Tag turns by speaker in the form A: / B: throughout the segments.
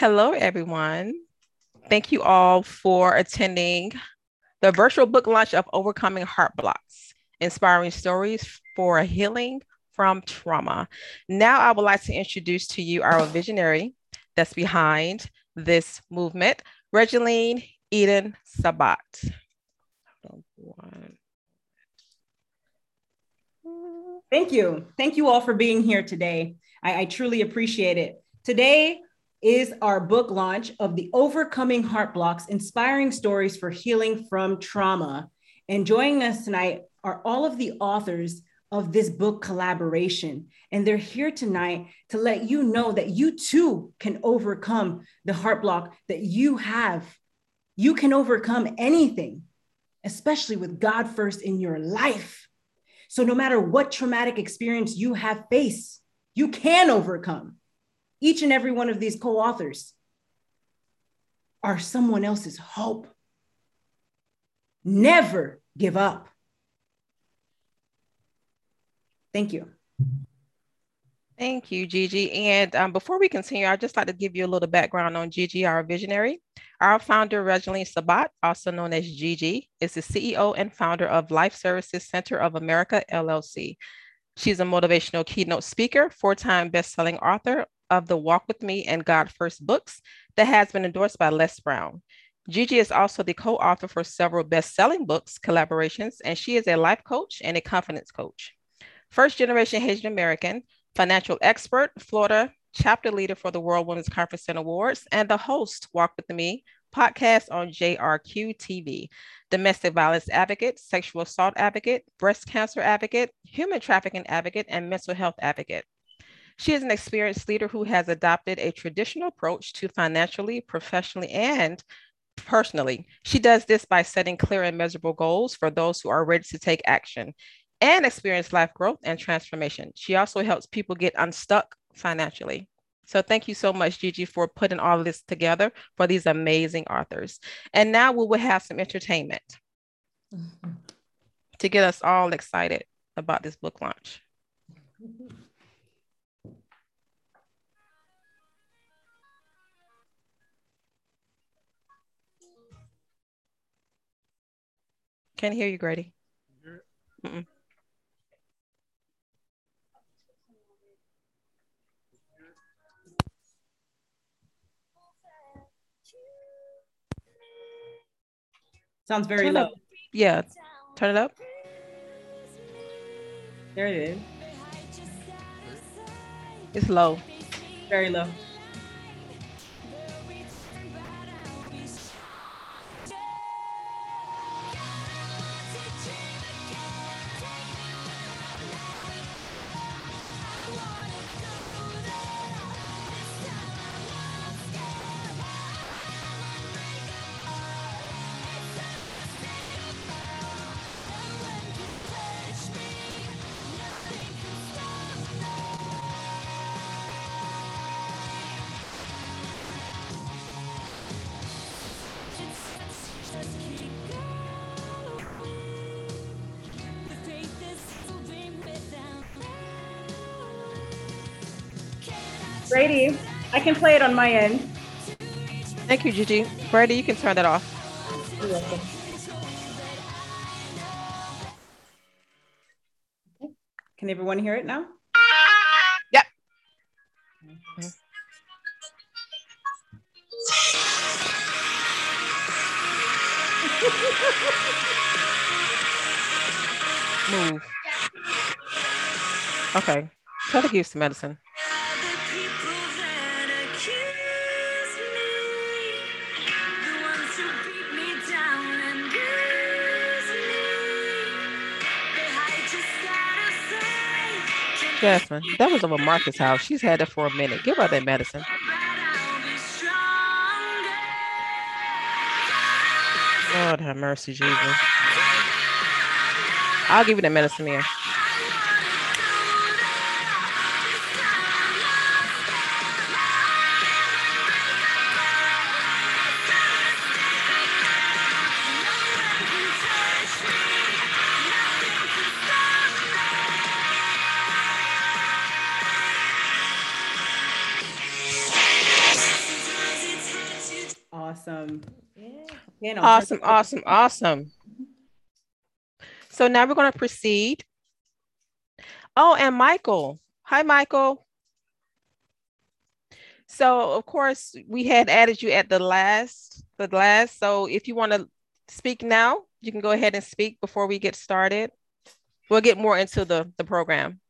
A: Hello, everyone. Thank you all for attending the virtual book launch of Overcoming Heart Blocks, Inspiring Stories for Healing from Trauma. Now, I would like to introduce to you our visionary that's behind this movement, Regeline Eden Sabat.
B: Thank you. Thank you all for being here today. I, I truly appreciate it. Today, is our book launch of the Overcoming Heart Blocks Inspiring Stories for Healing from Trauma. And joining us tonight are all of the authors of this book collaboration. And they're here tonight to let you know that you too can overcome the heart block that you have. You can overcome anything, especially with God first in your life. So, no matter what traumatic experience you have faced, you can overcome each and every one of these co authors are someone else's hope. Never give up. Thank you.
A: Thank you, Gigi. And um, before we continue, I'd just like to give you a little background on Gigi, our visionary. Our founder, Regeline Sabat, also known as Gigi, is the CEO and founder of Life Services Center of America, LLC. She's a motivational keynote speaker, four time best-selling author of the Walk With Me and God First books that has been endorsed by Les Brown. Gigi is also the co author for several best selling books, collaborations, and she is a life coach and a confidence coach. First generation Haitian American, financial expert, Florida chapter leader for the World Women's Conference and Awards, and the host, Walk With Me podcast on JRQ TV, domestic violence advocate, sexual assault advocate, breast cancer advocate, human trafficking advocate, and mental health advocate. She is an experienced leader who has adopted a traditional approach to financially, professionally, and personally. She does this by setting clear and measurable goals for those who are ready to take action and experience life growth and transformation. She also helps people get unstuck financially. So thank you so much, Gigi, for putting all of this together for these amazing authors. And now we will have some entertainment mm-hmm. to get us all excited about this book launch. Can't hear you, Grady. Mm-mm.
B: Sounds very turn low.
A: Up. Yeah, turn it up.
B: There it is.
A: It's low.
B: Very low. Brady, I can play it on my end.
A: Thank you, Gigi. Brady, you can turn that off. You're welcome.
B: Can everyone hear it now?
A: Yep. Move. Okay. Try to use some medicine. Jasmine, that was over Martha's house. She's had it for a minute. Give her that medicine. Lord have mercy, Jesus. I'll give you the medicine here. Yeah. Awesome, awesome, awesome. So now we're going to proceed. Oh, and Michael. Hi, Michael. So of course we had added you at the last, the last. So if you want to speak now, you can go ahead and speak before we get started. We'll get more into the, the program.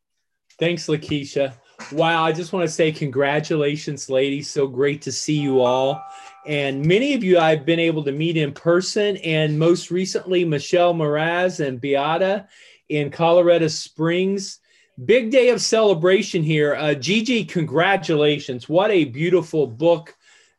C: Thanks, Lakeisha. Wow, I just want to say congratulations, ladies. So great to see you all. And many of you I've been able to meet in person, and most recently, Michelle Moraz and Beata in Colorado Springs. Big day of celebration here. Uh, Gigi, congratulations. What a beautiful book.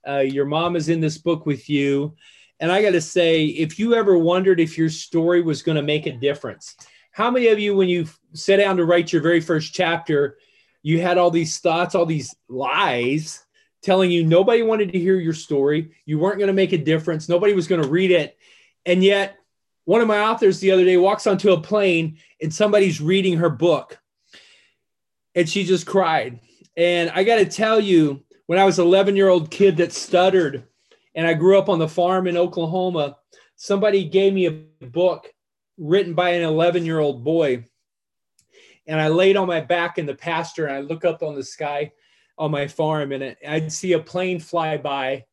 C: Uh, your mom is in this book with you. And I got to say, if you ever wondered if your story was going to make a difference, how many of you, when you sat down to write your very first chapter, you had all these thoughts, all these lies telling you nobody wanted to hear your story. You weren't going to make a difference. Nobody was going to read it. And yet, one of my authors the other day walks onto a plane and somebody's reading her book. And she just cried. And I got to tell you, when I was 11 year old kid that stuttered and I grew up on the farm in Oklahoma, somebody gave me a book written by an 11 year old boy and I laid on my back in the pasture and I look up on the sky on my farm and I'd see a plane fly by.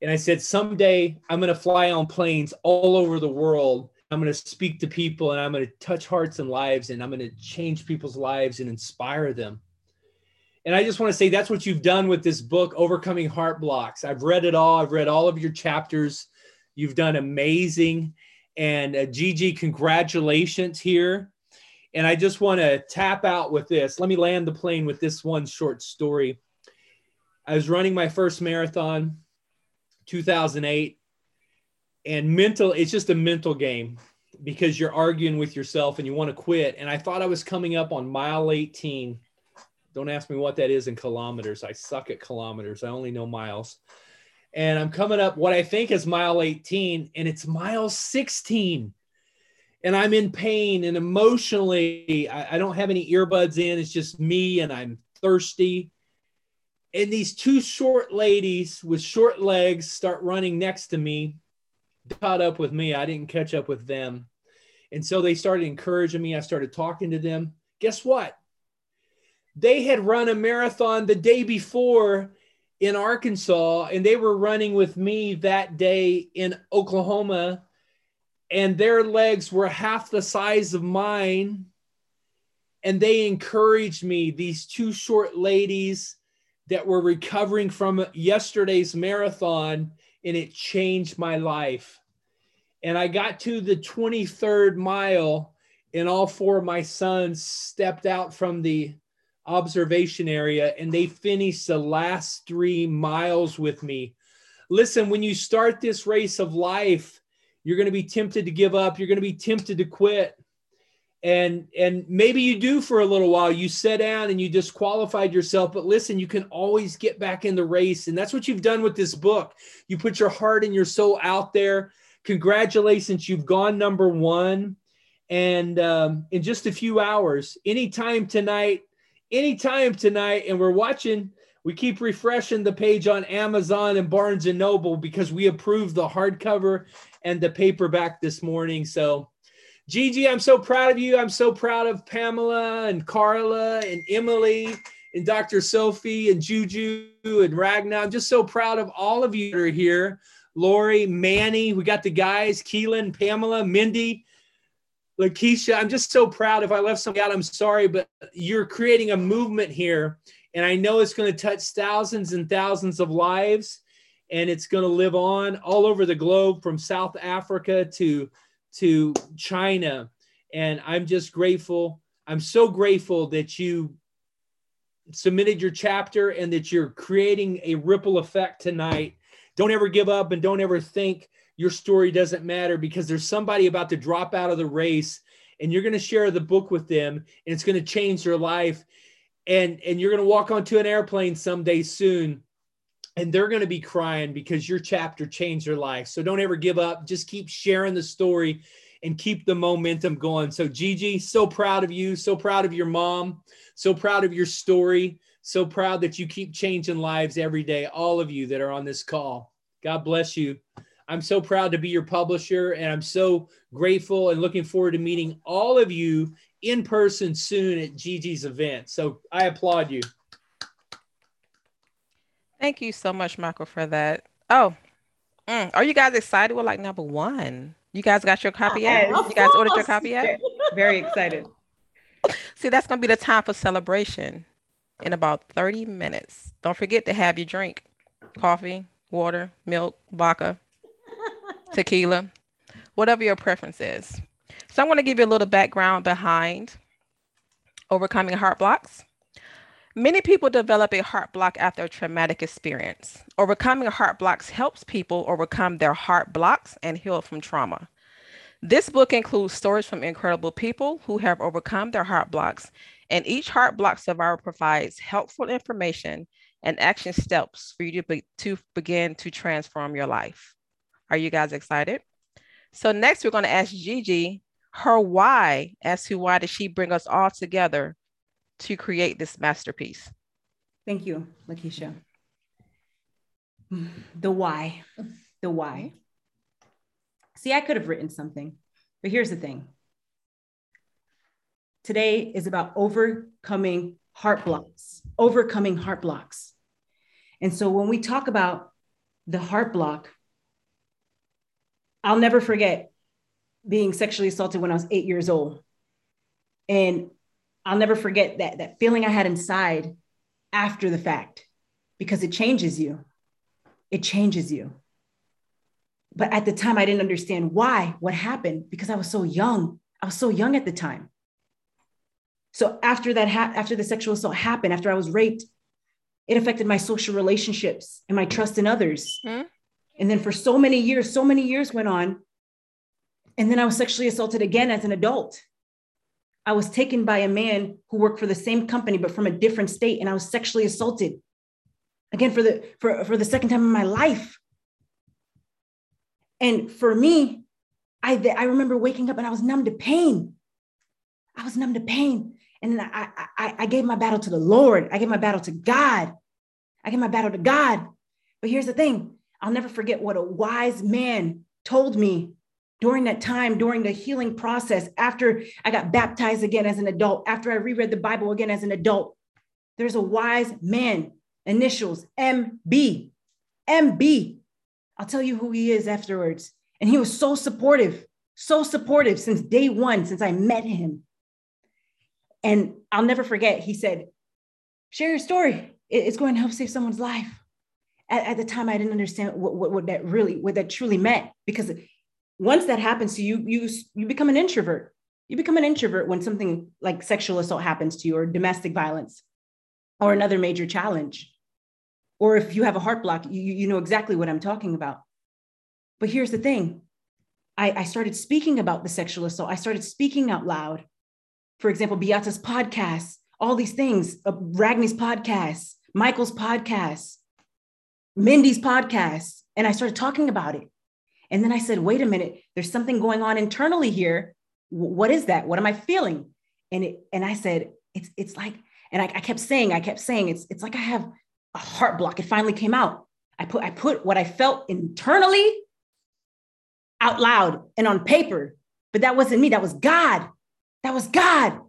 C: And I said, someday I'm going to fly on planes all over the world. I'm going to speak to people and I'm going to touch hearts and lives and I'm going to change people's lives and inspire them. And I just want to say that's what you've done with this book, Overcoming Heart Blocks. I've read it all, I've read all of your chapters. You've done amazing. And uh, Gigi, congratulations here. And I just want to tap out with this. Let me land the plane with this one short story. I was running my first marathon, 2008, and mental, it's just a mental game because you're arguing with yourself and you want to quit. And I thought I was coming up on mile 18. Don't ask me what that is in kilometers. I suck at kilometers. I only know miles. And I'm coming up what I think is mile 18, and it's mile 16 and I'm in pain and emotionally, I, I, don't have any earbuds in. It's just me and I'm thirsty. And these two short ladies with short legs start running next to me, caught up with me. I didn't catch up with them. And so they started encouraging me. I started talking to them. Guess what? They had run a marathon the day before in Arkansas, and they were running with me that day in Oklahoma and their legs were half the size of mine. And they encouraged me, these two short ladies that were recovering from yesterday's marathon, and it changed my life. And I got to the 23rd mile, and all four of my sons stepped out from the observation area and they finished the last three miles with me. Listen, when you start this race of life, you're going to be tempted to give up. You're going to be tempted to quit. And and maybe you do for a little while. You sit down and you disqualified yourself, but listen, you can always get back in the race. And that's what you've done with this book. You put your heart and your soul out there. Congratulations, you've gone number one. And um, in just a few hours, anytime tonight, anytime tonight, and we're watching we keep refreshing the page on Amazon and Barnes and Noble because we approved the hardcover and the paperback this morning. So, Gigi, I'm so proud of you. I'm so proud of Pamela and Carla and Emily and Dr. Sophie and Juju and Ragnar. I'm just so proud of all of you that are here. Lori, Manny, we got the guys, Keelan, Pamela, Mindy, Lakeisha. I'm just so proud. If I left somebody out, I'm sorry, but you're creating a movement here and I know it's going to touch thousands and thousands of lives and it's going to live on all over the globe from South Africa to to China. And I'm just grateful. I'm so grateful that you submitted your chapter and that you're creating a ripple effect tonight. Don't ever give up and don't ever think your story doesn't matter because there's somebody about to drop out of the race and you're going to share the book with them and it's going to change their life and and you're going to walk onto an airplane someday soon and they're going to be crying because your chapter changed their life so don't ever give up just keep sharing the story and keep the momentum going so gigi so proud of you so proud of your mom so proud of your story so proud that you keep changing lives every day all of you that are on this call God bless you. I'm so proud to be your publisher, and I'm so grateful and looking forward to meeting all of you in person soon at Gigi's event. So I applaud you.
A: Thank you so much, Michael, for that. Oh, mm, are you guys excited? We're like number one. You guys got your copy yet? You guys ordered your copy yet?
B: Very excited.
A: See, that's going to be the time for celebration in about 30 minutes. Don't forget to have your drink coffee, water, milk, vodka, tequila, whatever your preference is. So, I'm going to give you a little background behind overcoming heart blocks. Many people develop a heart block after a traumatic experience. Overcoming heart blocks helps people overcome their heart blocks and heal from trauma. This book includes stories from incredible people who have overcome their heart blocks, and each heart block survivor provides helpful information and action steps for you to, be, to begin to transform your life. Are you guys excited? So, next, we're going to ask Gigi her why as to why did she bring us all together to create this masterpiece.
B: Thank you, Lakeisha. The why. The why. See, I could have written something, but here's the thing. Today is about overcoming heart blocks, overcoming heart blocks. And so when we talk about the heart block, I'll never forget being sexually assaulted when I was eight years old. And I'll never forget that, that feeling I had inside after the fact because it changes you. It changes you. But at the time, I didn't understand why, what happened, because I was so young. I was so young at the time. So after that, ha- after the sexual assault happened, after I was raped, it affected my social relationships and my trust in others. Mm-hmm. And then for so many years, so many years went on. And then I was sexually assaulted again as an adult. I was taken by a man who worked for the same company, but from a different state, and I was sexually assaulted again for the for, for the second time in my life. And for me, I I remember waking up and I was numb to pain. I was numb to pain. And then I, I, I gave my battle to the Lord. I gave my battle to God. I gave my battle to God. But here's the thing I'll never forget what a wise man told me during that time, during the healing process, after I got baptized again as an adult, after I reread the Bible again as an adult. There's a wise man, initials MB. MB. I'll tell you who he is afterwards. And he was so supportive, so supportive since day one, since I met him. And I'll never forget, he said, share your story. It's going to help save someone's life. At, at the time, I didn't understand what, what, what that really, what that truly meant. Because once that happens to you, you, you become an introvert. You become an introvert when something like sexual assault happens to you or domestic violence or another major challenge. Or if you have a heart block, you, you know exactly what I'm talking about. But here's the thing I, I started speaking about the sexual assault. I started speaking out loud for example, Beata's podcast, all these things, uh, Ragni's podcast, Michael's podcast, Mindy's podcast. And I started talking about it. And then I said, wait a minute, there's something going on internally here. What is that? What am I feeling? And it, and I said, it's, it's like, and I, I kept saying, I kept saying, it's, it's like I have a heart block. It finally came out. I put, I put what I felt internally out loud and on paper, but that wasn't me. That was God. That was God.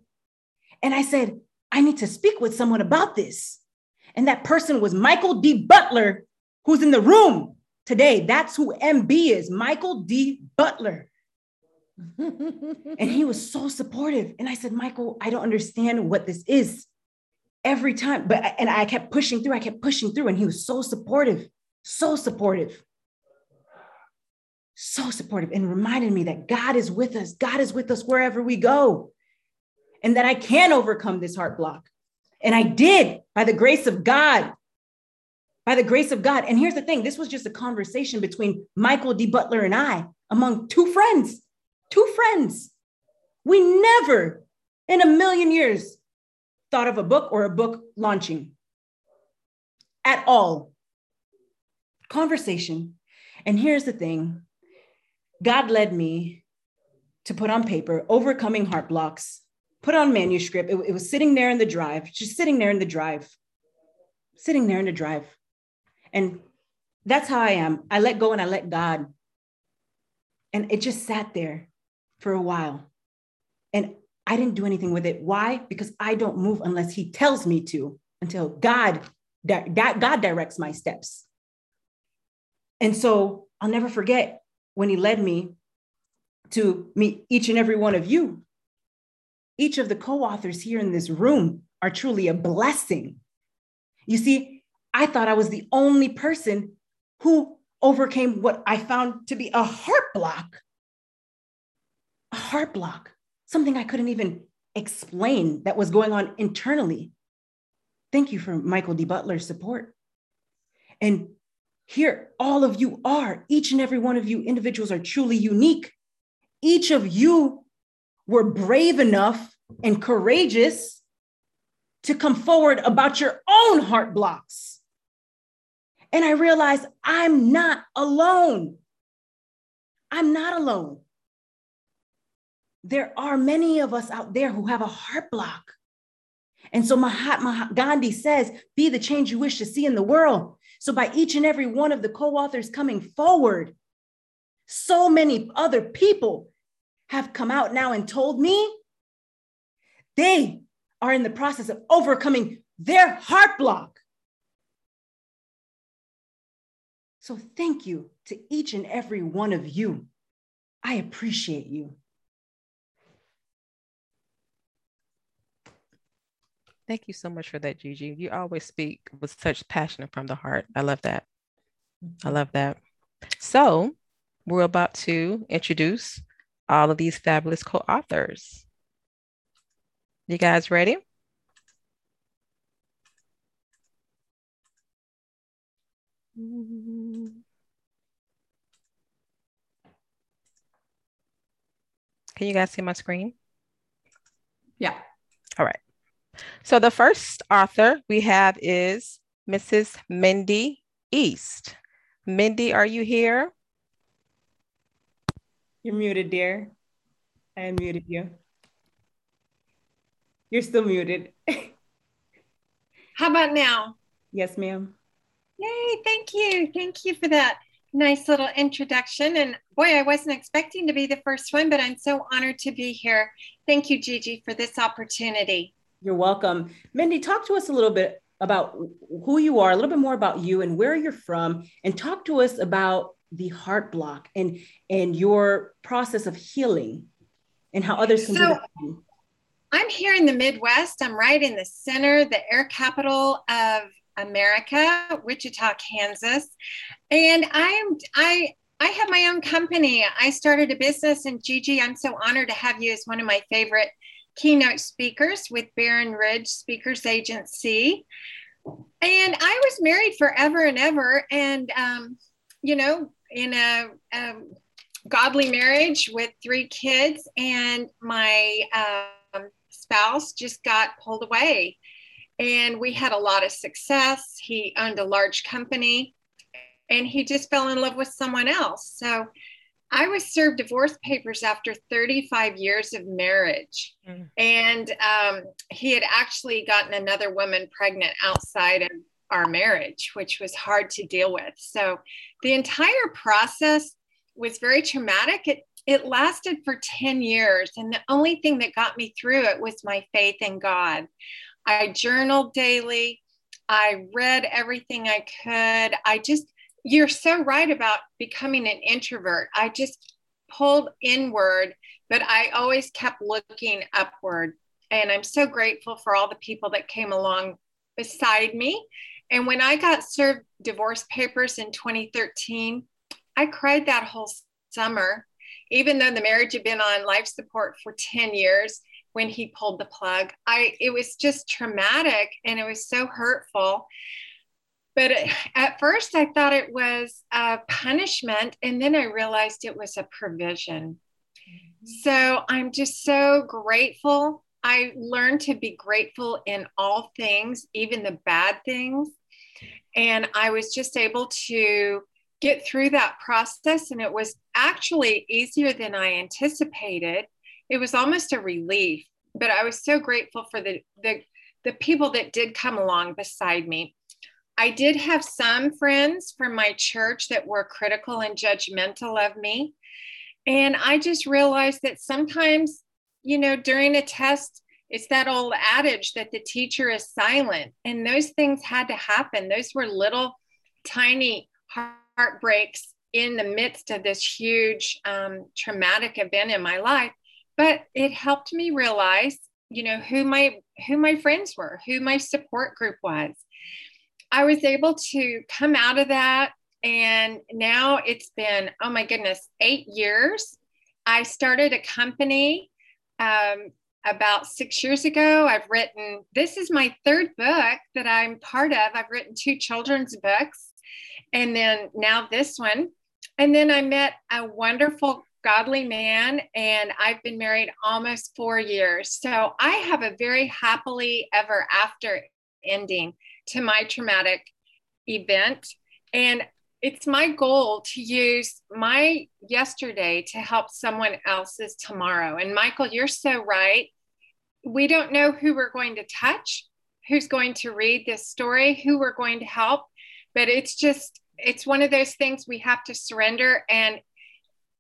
B: And I said, I need to speak with someone about this. And that person was Michael D. Butler, who's in the room today. That's who MB is, Michael D. Butler. and he was so supportive. And I said, Michael, I don't understand what this is every time. But and I kept pushing through, I kept pushing through, and he was so supportive, so supportive so supportive and reminded me that God is with us. God is with us wherever we go, and that I can overcome this heart block. And I did by the grace of God. By the grace of God. And here's the thing this was just a conversation between Michael D. Butler and I among two friends, two friends. We never in a million years thought of a book or a book launching at all. Conversation. And here's the thing God led me to put on paper overcoming heart blocks, put on manuscript. It, it, was sitting there in the drive, just sitting there in the drive, sitting there in the drive. And that's how I am. I let go and I let God. And it just sat there for a while. And I didn't do anything with it. Why? Because I don't move unless He tells me to, until God, that God directs my steps. And so I'll never forget when He led me to meet each and every one of you. Each of the co authors here in this room are truly a blessing. You see, I thought I was the only person who overcame what I found to be a heart block. A heart block, something I couldn't even explain that was going on internally. Thank you for Michael D. Butler's support. And here, all of you are, each and every one of you individuals are truly unique. Each of you were brave enough and courageous to come forward about your own heart blocks. And I realized I'm not alone. I'm not alone. There are many of us out there who have a heart block. And so Mahatma Gandhi says, be the change you wish to see in the world. So by each and every one of the co-authors coming forward, so many other people have come out now and told me they are in the process of overcoming their heart block. So thank you to each and every one of you. I appreciate you.
A: Thank you so much for that, Gigi. You always speak with such passion from the heart. I love that. I mm-hmm. love that. So, we're about to introduce all of these fabulous co authors. You guys ready? Can you guys see my screen?
B: Yeah.
A: All right. So the first author we have is Mrs. Mindy East. Mindy, are you here?
B: You're muted, dear. I unmuted you. You're still muted.
D: How about now?
B: Yes, ma'am.
D: Yay, thank you. Thank you for that nice little introduction. And boy, I wasn't expecting to be the first one, but I'm so honored to be here. Thank you, Gigi, for this opportunity.
B: You're welcome. Mindy, talk to us a little bit about who you are, a little bit more about you and where you're from, and talk to us about the heart block and and your process of healing and how others can so, do that.
D: I'm here in the Midwest. I'm right in the center, the air capital of America, Wichita, Kansas. And I'm I I have my own company. I started a business and Gigi, I'm so honored to have you as one of my favorite keynote speakers with Barron Ridge Speakers Agency. And I was married forever and ever. And, um, you know, in a, a, godly marriage with three kids, and my um, spouse just got pulled away. And we had a lot of success. He owned a large company and he just fell in love with someone else. So I was served divorce papers after 35 years of marriage. Mm. And um, he had actually gotten another woman pregnant outside of our marriage, which was hard to deal with. So the entire process was very traumatic. It, it lasted for 10 years. And the only thing that got me through it was my faith in God. I journaled daily. I read everything I could. I just, you're so right about becoming an introvert. I just pulled inward, but I always kept looking upward. And I'm so grateful for all the people that came along beside me. And when I got served divorce papers in 2013, I cried that whole summer, even though the marriage had been on life support for 10 years when he pulled the plug. I it was just traumatic and it was so hurtful. But at first, I thought it was a punishment, and then I realized it was a provision. Mm-hmm. So I'm just so grateful. I learned to be grateful in all things, even the bad things. And I was just able to get through that process. And it was actually easier than I anticipated. It was almost a relief, but I was so grateful for the, the, the people that did come along beside me. I did have some friends from my church that were critical and judgmental of me. And I just realized that sometimes, you know, during a test, it's that old adage that the teacher is silent. And those things had to happen. Those were little tiny heartbreaks in the midst of this huge um, traumatic event in my life. But it helped me realize, you know, who my who my friends were, who my support group was. I was able to come out of that. And now it's been, oh my goodness, eight years. I started a company um, about six years ago. I've written, this is my third book that I'm part of. I've written two children's books and then now this one. And then I met a wonderful, godly man, and I've been married almost four years. So I have a very happily ever after ending to my traumatic event. And it's my goal to use my yesterday to help someone else's tomorrow. And Michael, you're so right. We don't know who we're going to touch, who's going to read this story, who we're going to help, but it's just it's one of those things we have to surrender and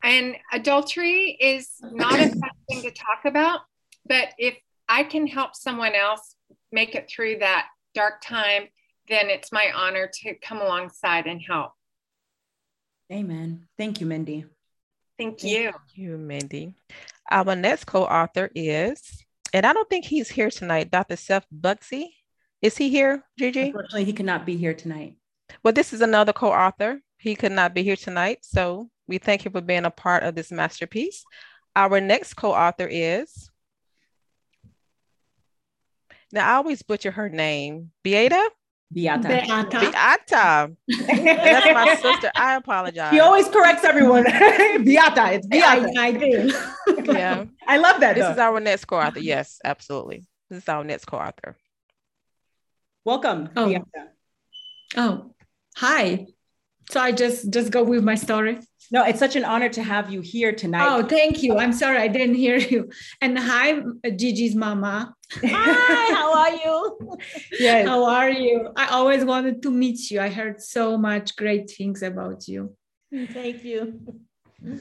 D: and adultery is not a bad thing to talk about, but if I can help someone else make it through that dark time, then it's my honor to come alongside and help.
B: Amen. Thank you, Mindy.
D: Thank you.
A: Thank you, Mindy. Our next co-author is, and I don't think he's here tonight, Dr. Seth Bugsy. Is he here, Gigi?
B: Unfortunately, he cannot be here tonight.
A: Well, this is another co-author. He could not be here tonight, so we thank you for being a part of this masterpiece. Our next co-author is, now I always butcher her name, Beata?
B: Beata.
E: Beata.
A: Beata. That's my sister. I apologize.
B: He always corrects everyone. Beata. It's Beata.
E: I, I do.
A: yeah.
B: I love that.
A: This
B: though.
A: is our next co-author. Yes, absolutely. This is our next co-author.
B: Welcome,
E: Oh.
B: Beata.
E: Oh, hi. So I just just go with my story.
B: No, it's such an honor to have you here tonight.
E: Oh, thank you. I'm sorry I didn't hear you. And hi, Gigi's mama.
F: Hi, how are you?
B: yes.
E: How are you? I always wanted to meet you. I heard so much great things about you.
F: Thank you.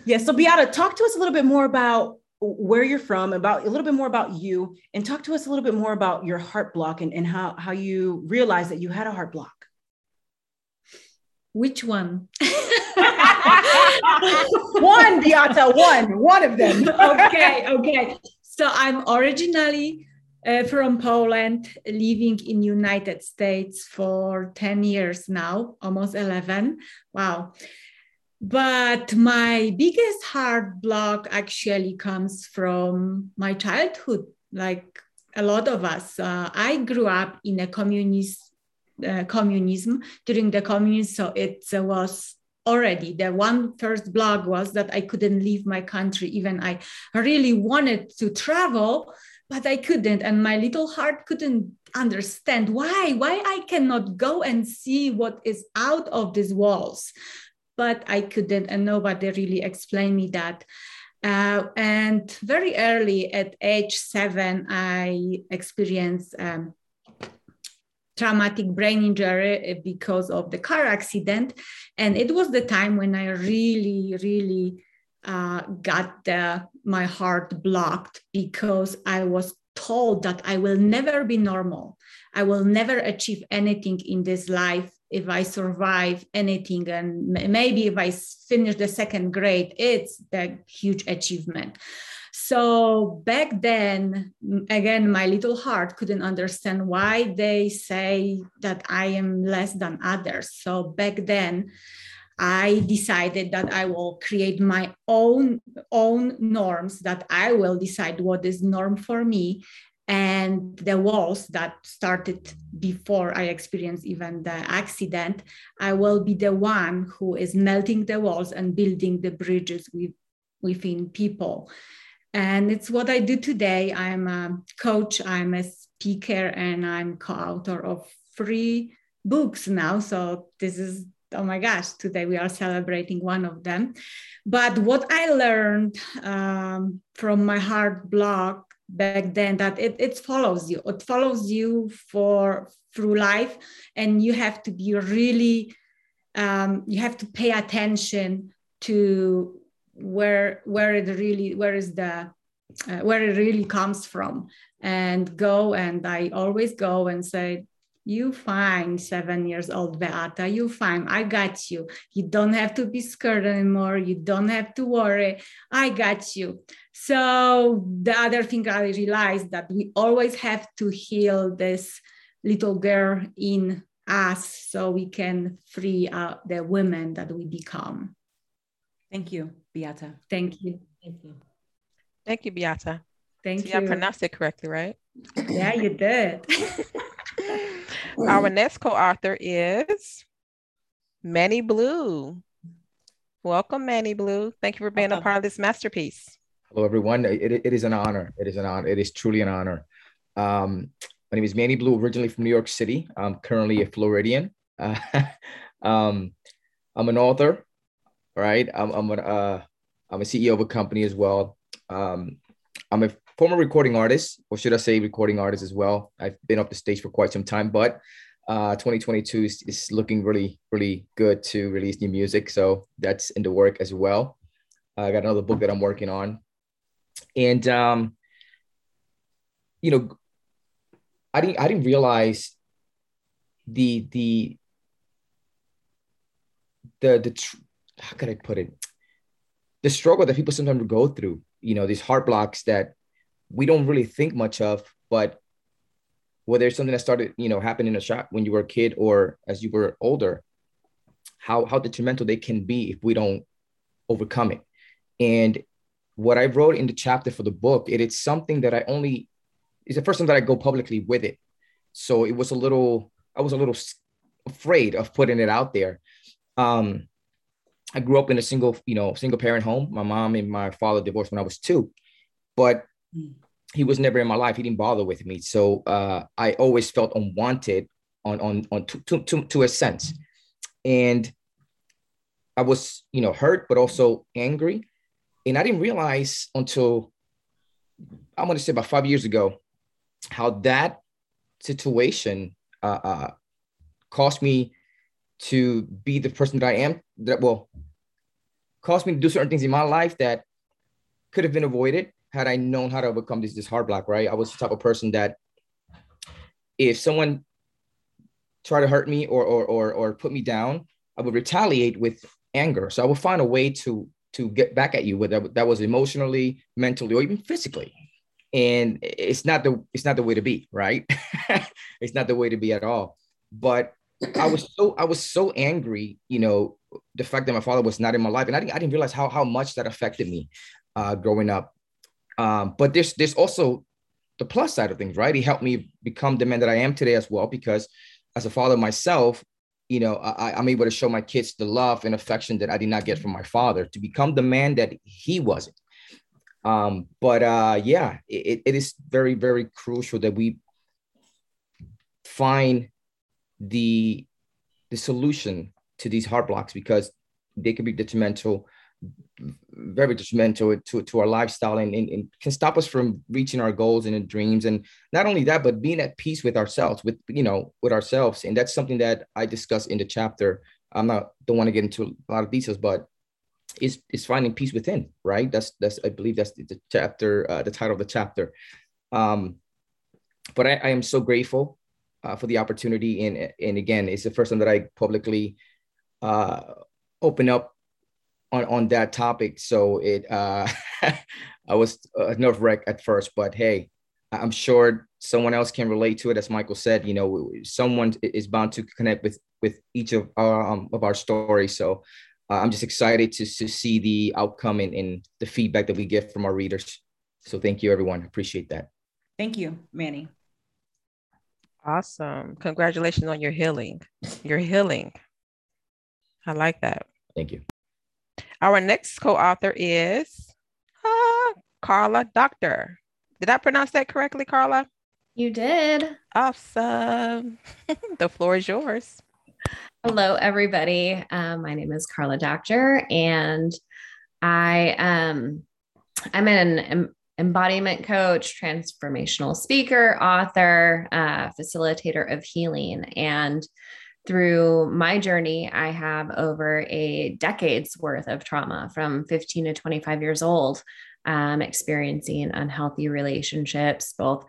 B: Yes. So Beata, talk to us a little bit more about where you're from, about a little bit more about you, and talk to us a little bit more about your heart block and, and how, how you realized that you had a heart block.
E: Which one?
B: one, Beata, one, one of them.
E: okay, okay. So I'm originally uh, from Poland, living in United States for 10 years now, almost 11. Wow. But my biggest heart block actually comes from my childhood, like a lot of us. Uh, I grew up in a communist uh, communism. During the communism, so it uh, was already the one first block was that I couldn't leave my country, even I really wanted to travel, but I couldn't, and my little heart couldn't understand why why I cannot go and see what is out of these walls. But I couldn't, and nobody really explained me that. Uh, and very early at age seven, I experienced um, traumatic brain injury because of the car accident. And it was the time when I really, really uh, got the, my heart blocked because I was told that I will never be normal. I will never achieve anything in this life if I survive anything. And maybe if I finish the second grade, it's the huge achievement. So back then, again, my little heart couldn't understand why they say that I am less than others. So back then, I decided that I will create my own own norms that I will decide what is norm for me and the walls that started before I experienced even the accident, I will be the one who is melting the walls and building the bridges with, within people. And it's what I do today. I'm a coach, I'm a speaker, and I'm co author of three books now. So this is oh my gosh, today we are celebrating one of them. But what I learned um, from my heart block back then that it, it follows you it follows you for through life and you have to be really um, you have to pay attention to where where it really where is the uh, where it really comes from. And go and i always go and say you fine seven years old beata you fine i got you. You don't have to be scared anymore. You don't have to worry. I got you. So the other thing i realized that we always have to heal this little girl in us so we can free out the women that we become.
B: Thank you beata
E: thank you
F: Thank you.
A: Thank you, Beata.
E: thank
A: See,
E: you
A: I pronounced it correctly, right?
E: yeah you did
A: Our next co-author is Manny Blue. Welcome, Manny Blue. Thank you for being a part of this masterpiece.
G: Hello, everyone. It, it is an honor. It is an honor. It is truly an honor. Um, my name is Manny Blue, originally from New York City. I'm currently a Floridian. Uh, um, I'm an author, right? I'm, I'm, an, uh, I'm a CEO of a company as well. Um, I'm a former recording artist, or should I say recording artist as well. I've been up the stage for quite some time, but uh, 2022 is, is looking really, really good to release new music. So that's in the work as well. I got another book that I'm working on and um, you know, I didn't I didn't realize the the the the tr- how could I put it the struggle that people sometimes go through. You know, these heart blocks that we don't really think much of, but whether it's something that started, you know, happening in a shop when you were a kid or as you were older, how how detrimental they can be if we don't overcome it. And what I wrote in the chapter for the book, it is something that I only it's the first time that I go publicly with it. So it was a little, I was a little afraid of putting it out there. Um, I grew up in a single, you know, single parent home. My mom and my father divorced when I was two, but
B: Mm.
G: he was never in my life. He didn't bother with me. So uh, I always felt unwanted on on on to, to, to, to a sense. And I was, you know, hurt, but also angry. And I didn't realize until I'm going to say about five years ago how that situation uh, uh, caused me to be the person that I am. That well, caused me to do certain things in my life that could have been avoided had I known how to overcome this this heart block. Right, I was the type of person that if someone tried to hurt me or or or, or put me down, I would retaliate with anger. So I would find a way to to get back at you, whether that was emotionally, mentally, or even physically. And it's not the it's not the way to be, right? it's not the way to be at all. But I was so I was so angry, you know, the fact that my father was not in my life, and I didn't I didn't realize how how much that affected me uh, growing up. Um, but there's there's also the plus side of things, right? He helped me become the man that I am today as well, because as a father myself, you know, I, I'm able to show my kids the love and affection that I did not get from my father to become the man that he wasn't. Um, but uh, yeah, it, it is very, very crucial that we find the the solution to these heart blocks because they can be detrimental, very detrimental to, to our lifestyle and, and, and can stop us from reaching our goals and dreams. And not only that, but being at peace with ourselves, with you know, with ourselves. And that's something that I discuss in the chapter. I'm not don't want to get into a lot of details, but is is finding peace within, right? That's that's I believe that's the, chapter, uh, the title of the chapter. Um, but I, I am so grateful uh, for the opportunity, and and again, it's the first time that I publicly uh, open up on on that topic. So it uh, I was uh, nerve wreck at first, but hey, I'm sure someone else can relate to it. As Michael said, you know, someone is bound to connect with with each of our um, of our stories. So uh, I'm just excited to, to see the outcome and, and the feedback that we get from our readers. So thank you, everyone. Appreciate that.
B: Thank you, Manny.
A: Awesome. Congratulations on your healing. Your healing. I like that.
G: Thank you.
A: Our next co-author is uh, Carla Doctor. Did I pronounce that correctly, Carla?
H: You did.
A: Awesome. the floor is yours.
H: Hello, everybody. Um, my name is Carla Doctor, and I um, I'm an embodiment coach, transformational speaker, author, uh, facilitator of healing. And through my journey, I have over a decade's worth of trauma from 15 to 25 years old, um, experiencing unhealthy relationships, both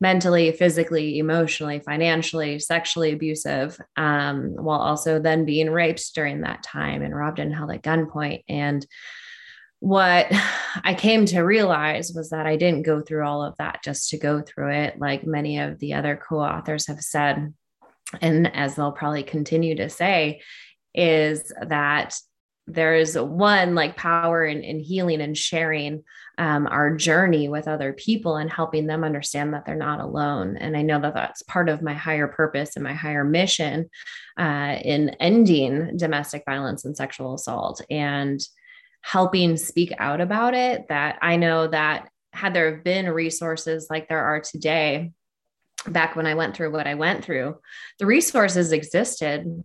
H: mentally, physically, emotionally, financially, sexually abusive, um, while also then being raped during that time and robbed and held at gunpoint. And what I came to realize was that I didn't go through all of that just to go through it, like many of the other co authors have said and as they'll probably continue to say, is that there's one like power in, in healing and sharing um, our journey with other people and helping them understand that they're not alone. And I know that that's part of my higher purpose and my higher mission uh, in ending domestic violence and sexual assault and helping speak out about it. That I know that had there been resources like there are today, back when I went through what I went through, the resources existed.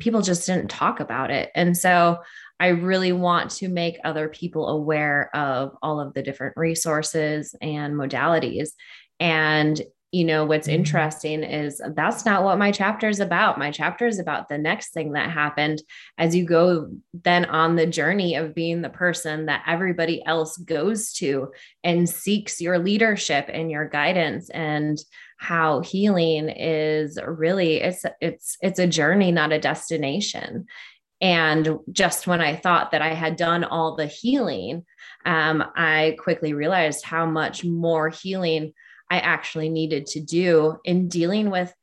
H: People just didn't talk about it. And so I really want to make other people aware of all of the different resources and modalities. And you know what's mm-hmm. interesting is that's not what my chapter is about my chapter is about the next thing that happened as you go then on the journey of being the person that everybody else goes to and seeks your leadership and your guidance and how healing is really it's it's it's a journey not a destination and just when i thought that i had done all the healing um, i quickly realized how much more healing I actually needed to do in dealing with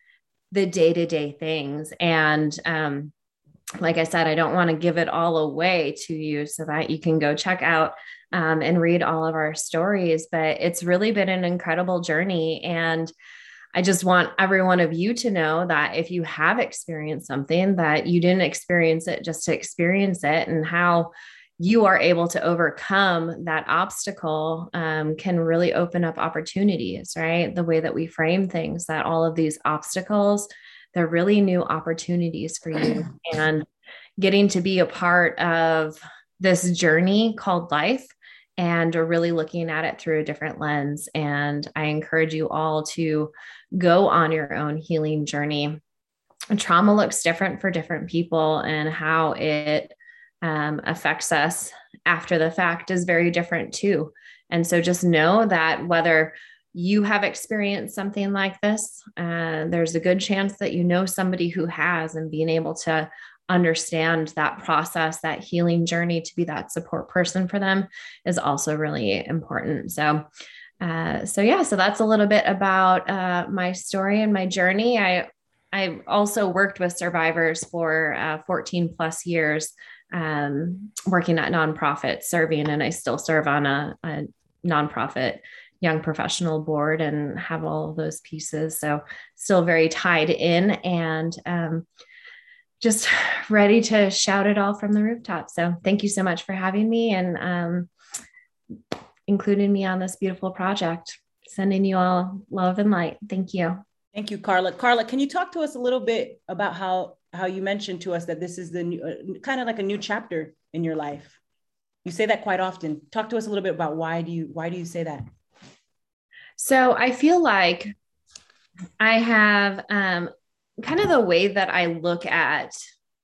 H: the day to day things. And um, like I said, I don't want to give it all away to you so that you can go check out um, and read all of our stories. But it's really been an incredible journey. And I just want every one of you to know that if you have experienced something, that you didn't experience it just to experience it, and how you are able to overcome that obstacle um, can really open up opportunities, right? The way that we frame things, that all of these obstacles, they're really new opportunities for you. And getting to be a part of this journey called life and really looking at it through a different lens. And I encourage you all to go on your own healing journey. Trauma looks different for different people and how it um, affects us after the fact is very different too. And so just know that whether you have experienced something like this, uh, there's a good chance that you know somebody who has, and being able to understand that process, that healing journey to be that support person for them is also really important. So, uh, so yeah, so that's a little bit about uh, my story and my journey. I I also worked with survivors for uh, 14 plus years um, working at nonprofits, serving, and I still serve on a, a nonprofit young professional board and have all those pieces. So still very tied in and um, just ready to shout it all from the rooftop. So thank you so much for having me and um, including me on this beautiful project. Sending you all love and light. Thank you.
B: Thank you, Carla. Carla, can you talk to us a little bit about how how you mentioned to us that this is the new, uh, kind of like a new chapter in your life. You say that quite often. Talk to us a little bit about why do you why do you say that?
H: So I feel like I have um, kind of the way that I look at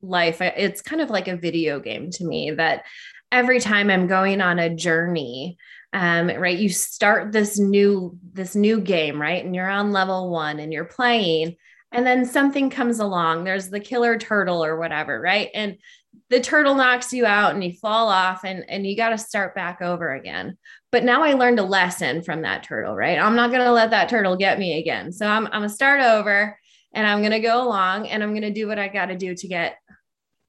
H: life. It's kind of like a video game to me that every time I'm going on a journey, um, right, you start this new this new game, right, and you're on level one and you're playing, and then something comes along. There's the killer turtle or whatever right? And the turtle knocks you out and you fall off and and you got to start back over again. But now i learned a lesson from that turtle right? I'm not going to let that turtle get me again. So i'm, I'm going to start over and i'm going to go along and i'm going to do what i got to do to get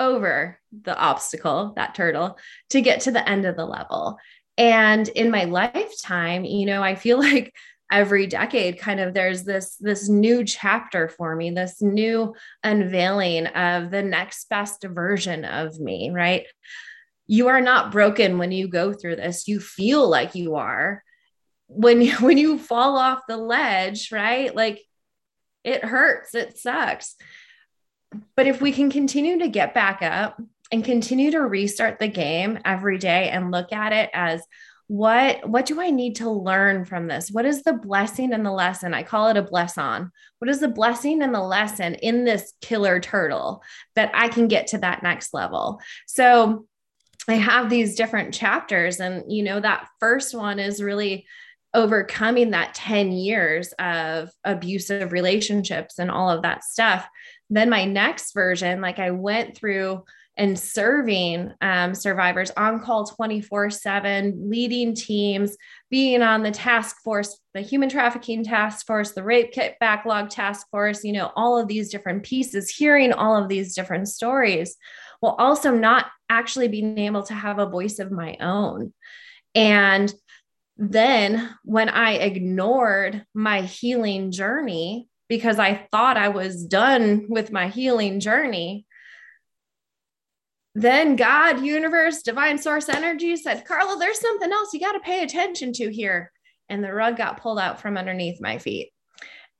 H: over the obstacle that turtle to get to the end of the level. And in my lifetime you know i feel like every decade kind of there's this this new chapter for me this new unveiling of the next best version of me right? You are not broken when you go through this. You feel like you are. When you when you fall off the ledge right? Like it hurts it sucks. But if we can continue to get back up and continue to restart the game every day and look at it as what what do i need to learn from this? What is the blessing and the lesson? I call it a blesson what is the blessing and the lesson in this killer turtle that i can get to that next level? So i have these different chapters and you know that first one is really overcoming that 10 years of abusive relationships and all of that stuff. Then my next version like i went through and serving um, survivors on call 24 7, leading teams, being on the task force, the human trafficking task force, the rape kit backlog task force, you know, all of these different pieces, hearing all of these different stories, while also not actually being able to have a voice of my own. And then when I ignored my healing journey because I thought I was done with my healing journey, then God, universe, divine source energy said, Carla, there's something else you got to pay attention to here. And the rug got pulled out from underneath my feet.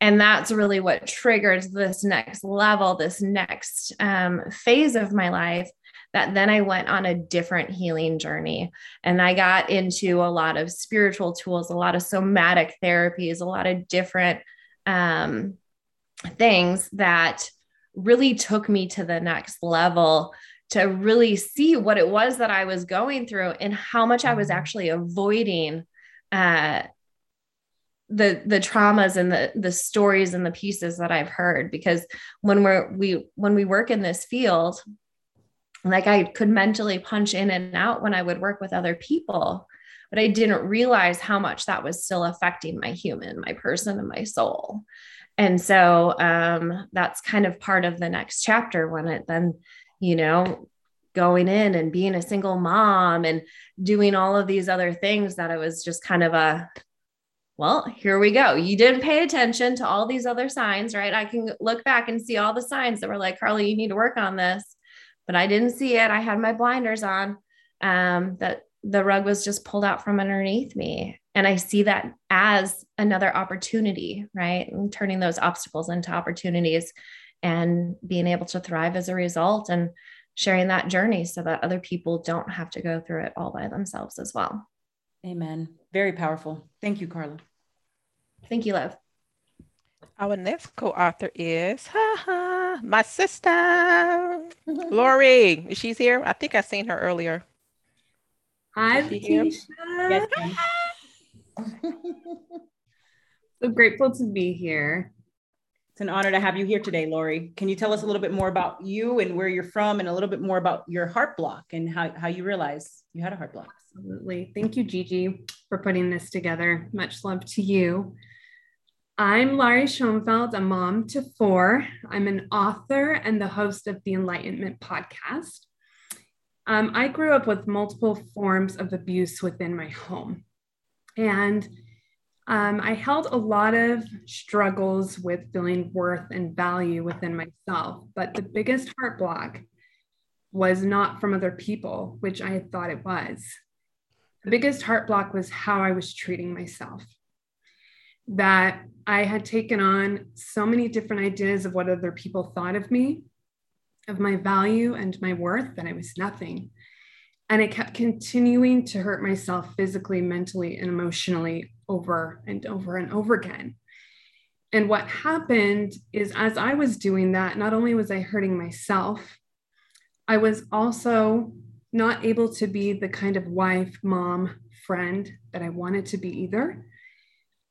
H: And that's really what triggers this next level, this next um, phase of my life. That then I went on a different healing journey. And I got into a lot of spiritual tools, a lot of somatic therapies, a lot of different um, things that really took me to the next level to really see what it was that I was going through and how much I was mm-hmm. actually avoiding uh, the the traumas and the the stories and the pieces that I've heard. Because when we're we when we work in this field, like I could mentally punch in and out when I would work with other people, but I didn't realize how much that was still affecting my human, my person, and my soul. And so um, that's kind of part of the next chapter when it then you know, going in and being a single mom and doing all of these other things that it was just kind of a well, here we go. You didn't pay attention to all these other signs, right? I can look back and see all the signs that were like, Carly, you need to work on this. But I didn't see it. I had my blinders on. Um, that the rug was just pulled out from underneath me. And I see that as another opportunity, right? And turning those obstacles into opportunities and being able to thrive as a result and sharing that journey so that other people don't have to go through it all by themselves as well.
B: Amen. Very powerful. Thank you, Carla.
H: Thank you, Love.
A: Our next co-author is ha, ha, my sister, Lori. She's here. I think I seen her earlier.
I: Hi, Keisha. Yes, so grateful to be here.
B: It's an honor to have you here today, Lori. Can you tell us a little bit more about you and where you're from and a little bit more about your heart block and how, how you realized you had a heart block?
I: Absolutely. Thank you, Gigi, for putting this together. Much love to you. I'm Laurie Schoenfeld, a mom to four. I'm an author and the host of the Enlightenment podcast. Um, I grew up with multiple forms of abuse within my home. And um, I held a lot of struggles with feeling worth and value within myself, but the biggest heart block was not from other people, which I had thought it was. The biggest heart block was how I was treating myself. That I had taken on so many different ideas of what other people thought of me, of my value and my worth, that I was nothing. And I kept continuing to hurt myself physically, mentally, and emotionally over and over and over again. And what happened is, as I was doing that, not only was I hurting myself, I was also not able to be the kind of wife, mom, friend that I wanted to be either.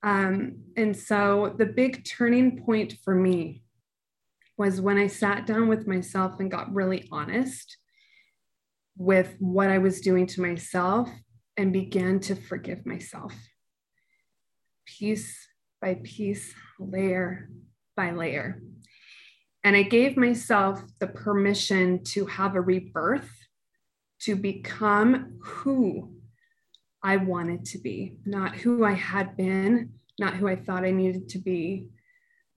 I: Um, and so the big turning point for me was when I sat down with myself and got really honest with what I was doing to myself and began to forgive myself piece by piece, layer by layer. And I gave myself the permission to have a rebirth, to become who I wanted to be, not who I had been, not who I thought I needed to be,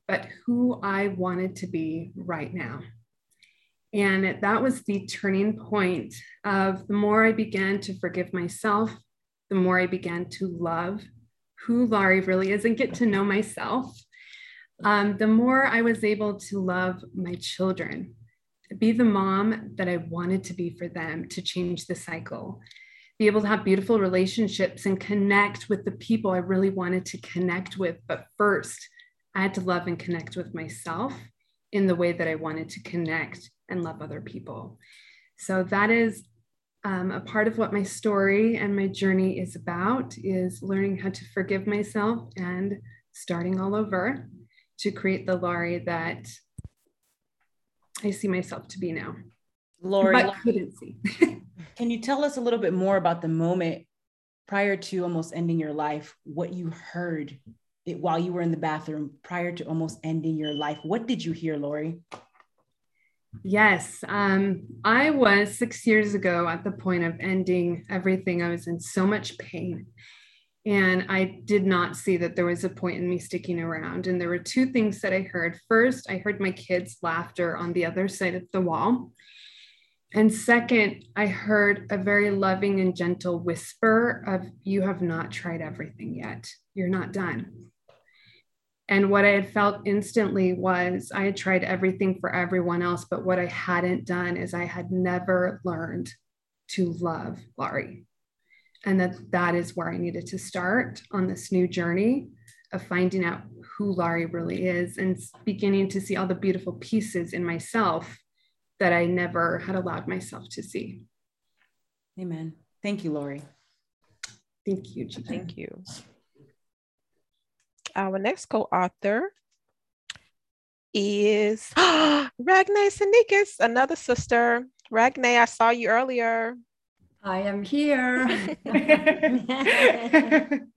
I: but who I wanted to be right now. And that was the turning point of the more I began to forgive myself, the more I began to love who Laurie really is and get to know myself, um, the more I was able to love my children, be the mom that I wanted to be for them, to change the cycle, be able to have beautiful relationships and connect with the people I really wanted to connect with. But first, I had to love and connect with myself in the way that I wanted to connect and love other people. So that is um, a part of what my story and my journey is about is learning how to forgive myself and starting all over to create the Laurie that I see myself to be now.
B: Laurie,
I: but couldn't see.
B: can you tell us a little bit more about the moment prior to almost ending your life? What you heard it, while you were in the bathroom prior to almost ending your life? What did you hear, Laurie?
I: Yes, um, I was six years ago at the point of ending everything. I was in so much pain. And I did not see that there was a point in me sticking around. And there were two things that I heard. First, I heard my kids' laughter on the other side of the wall. And second, I heard a very loving and gentle whisper of, You have not tried everything yet. You're not done. And what I had felt instantly was I had tried everything for everyone else, but what I hadn't done is I had never learned to love Laurie. And that that is where I needed to start on this new journey of finding out who Laurie really is and beginning to see all the beautiful pieces in myself that I never had allowed myself to see.
B: Amen. Thank you, Laurie.
I: Thank you.
A: Thank you. Our next co-author is Ragne Sanikis, another sister. Ragne, I saw you earlier.
J: I am here.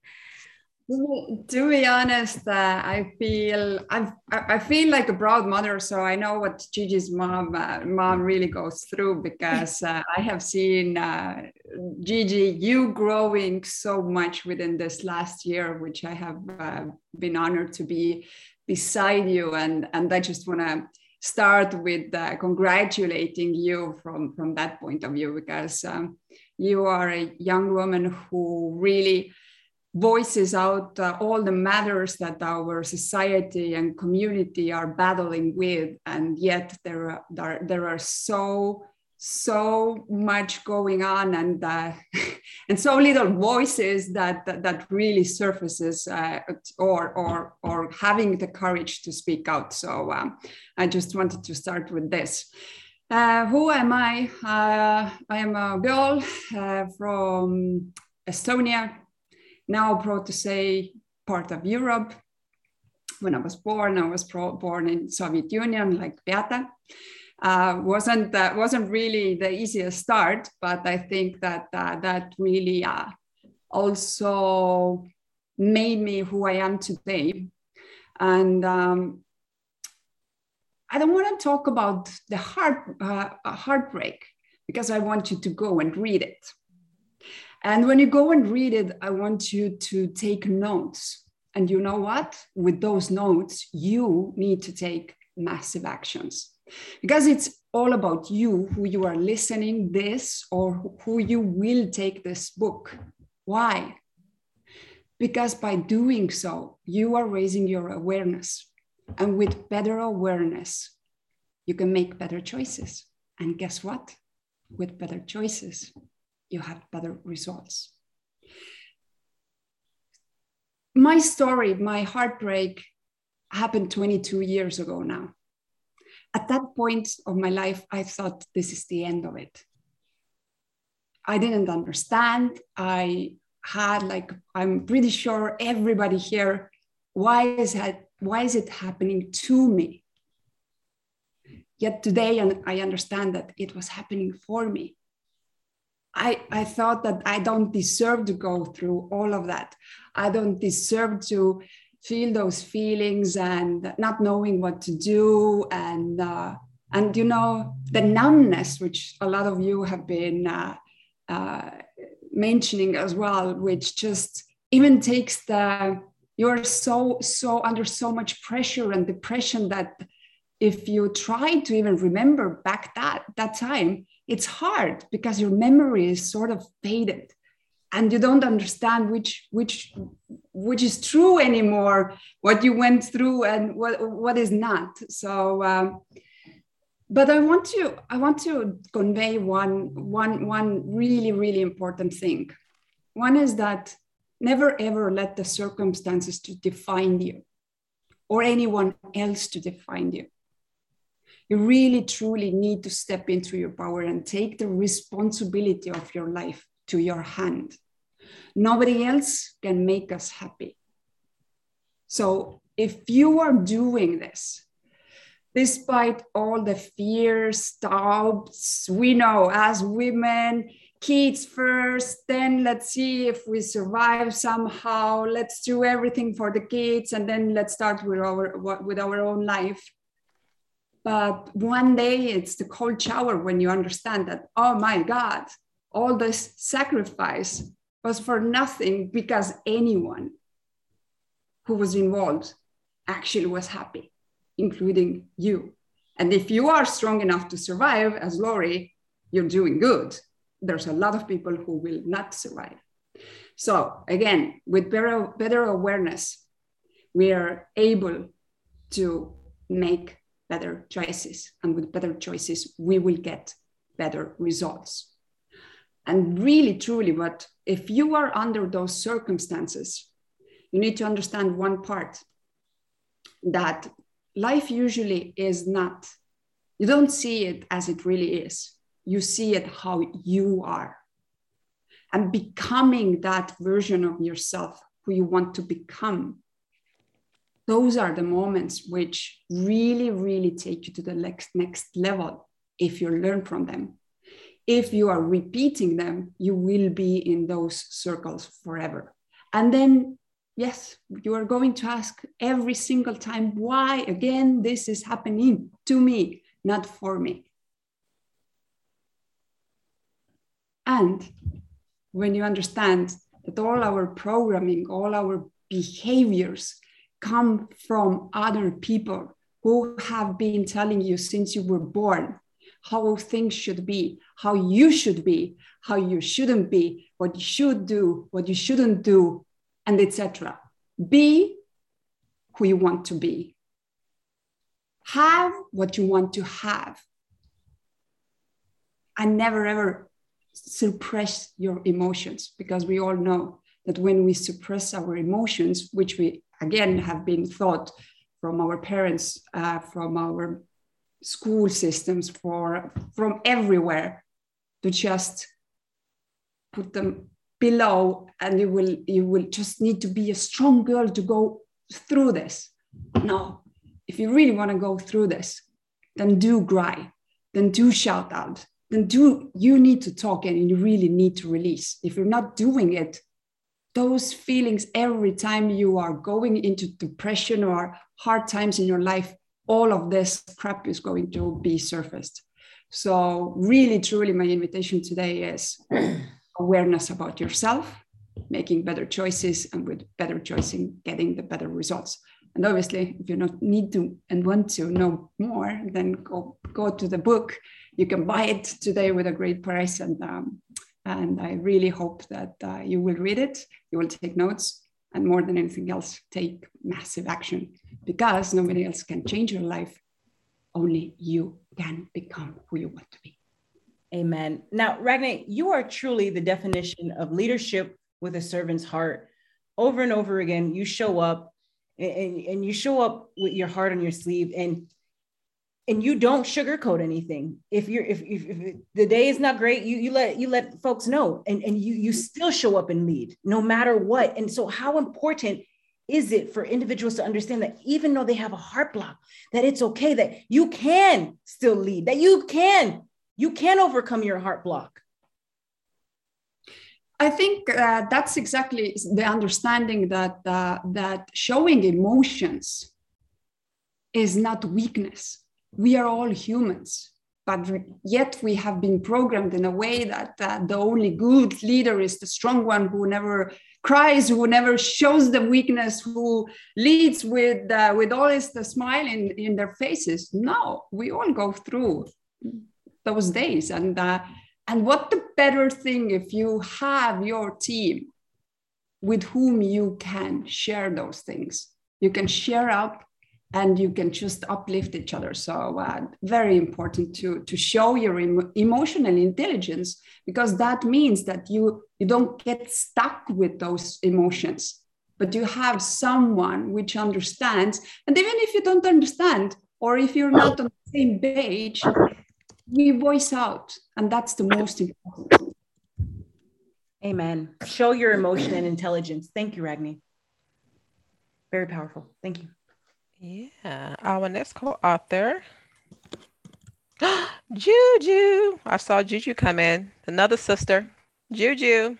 J: to be honest, uh, I feel i I feel like a proud mother. So I know what Gigi's mom uh, mom really goes through because uh, I have seen uh, Gigi you growing so much within this last year, which I have uh, been honored to be beside you, and and I just want to start with uh, congratulating you from from that point of view because um, you are a young woman who really voices out uh, all the matters that our society and community are battling with and yet there are there, there are so so much going on and uh, and so little voices that that, that really surfaces uh, or or or having the courage to speak out. So um, i just wanted to start with this. Uh, who am i? Uh, i am a girl uh, from estonia now proud to say part of Europe. When I was born, I was pro- born in Soviet Union, like Beata. Uh, wasn't uh, wasn't really the easiest start, but I think that uh, that really uh, also made me who I am today. And um, I don't want to talk about the heart uh, heartbreak because I want you to go and read it. And when you go and read it, I want you to take notes. And you know what? With those notes, you need to take massive actions because it's all about you, who you are listening this or who you will take this book. Why? Because by doing so, you are raising your awareness. And with better awareness, you can make better choices. And guess what? With better choices, you have better results. My story, my heartbreak happened 22 years ago now. At that point of my life, I thought this is the end of it. I didn't understand. I had like, I'm pretty sure everybody here, why is that? Why is it happening to me? Yet today, I understand that it was happening for me. I, I thought that I don't deserve to go through all of that. I don't deserve to feel those feelings and not knowing what to do and uh, and you know the numbness which a lot of you have been uh, uh, mentioning as well which just even takes the you're so so under so much pressure and depression that if you try to even remember back that that time it's hard because your memory is sort of faded and you don't understand which which which is true anymore what you went through and what what is not so um, but I want to I want to convey one one one really really important thing. One is that never ever let the circumstances to define you or anyone else to define you. You really truly need to step into your power and take the responsibility of your life to your hand. Nobody else can make us happy. So if you are doing this, despite all the fears, doubts, we know as women, kids first, then let's see if we survive somehow. Let's do everything for the kids, and then let's start with our with our own life. But one day it's the cold shower when you understand that, oh my God, all this sacrifice was for nothing because anyone who was involved actually was happy, including you. And if you are strong enough to survive, as Lori, you're doing good. There's a lot of people who will not survive. So, again, with better, better awareness, we are able to make better choices. And with better choices, we will get better results. And really, truly, what if you are under those circumstances, you need to understand one part that life usually is not, you don't see it as it really is. You see it how you are. And becoming that version of yourself who you want to become those are the moments which really, really take you to the next, next level if you learn from them. If you are repeating them, you will be in those circles forever. And then, yes, you are going to ask every single time why, again, this is happening to me, not for me. And when you understand that all our programming, all our behaviors come from other people who have been telling you since you were born how things should be, how you should be, how you shouldn't be, what you should do, what you shouldn't do, and etc. Be who you want to be. Have what you want to have. And never ever suppress your emotions because we all know that when we suppress our emotions, which we again have been taught from our parents, uh, from our school systems, for from everywhere, to just put them below, and you will you will just need to be a strong girl to go through this. No, if you really want to go through this, then do cry, then do shout out, then do you need to talk and you really need to release. If you're not doing it, those feelings every time you are going into depression or hard times in your life, all of this crap is going to be surfaced. So, really, truly, my invitation today is awareness about yourself, making better choices, and with better choosing, getting the better results. And obviously, if you don't need to and want to know more, then go go to the book. You can buy it today with a great price, and um, and I really hope that uh, you will read it, you will take notes, and more than anything else, take massive action because nobody else can change your life. Only you can become who you want to be.
B: Amen. Now, Ragnar, you are truly the definition of leadership with a servant's heart. Over and over again, you show up and, and you show up with your heart on your sleeve. And and you don't sugarcoat anything. If you're if, if, if, the day is not great, you you let you let folks know, and and you you still show up and lead no matter what. And so, how important is it for individuals to understand that even though they have a heart block, that it's okay that you can still lead, that you can you can overcome your heart block.
J: I think uh, that's exactly the understanding that uh, that showing emotions is not weakness we are all humans but yet we have been programmed in a way that uh, the only good leader is the strong one who never cries who never shows the weakness who leads with uh, with always the smile in, in their faces. No we all go through those days. And uh, and what the better thing if you have your team with whom you can share those things? You can share up and you can just uplift each other. So uh, very important to to show your em- emotional intelligence because that means that you you don't get stuck with those emotions, but you have someone which understands. And even if you don't understand, or if you're not on the same page, we voice out, and that's the most important.
B: Amen. Show your emotion and intelligence. Thank you, Ragni. Very powerful. Thank you.
A: Yeah. Our next co-author, Juju. I saw Juju come in. Another sister, Juju.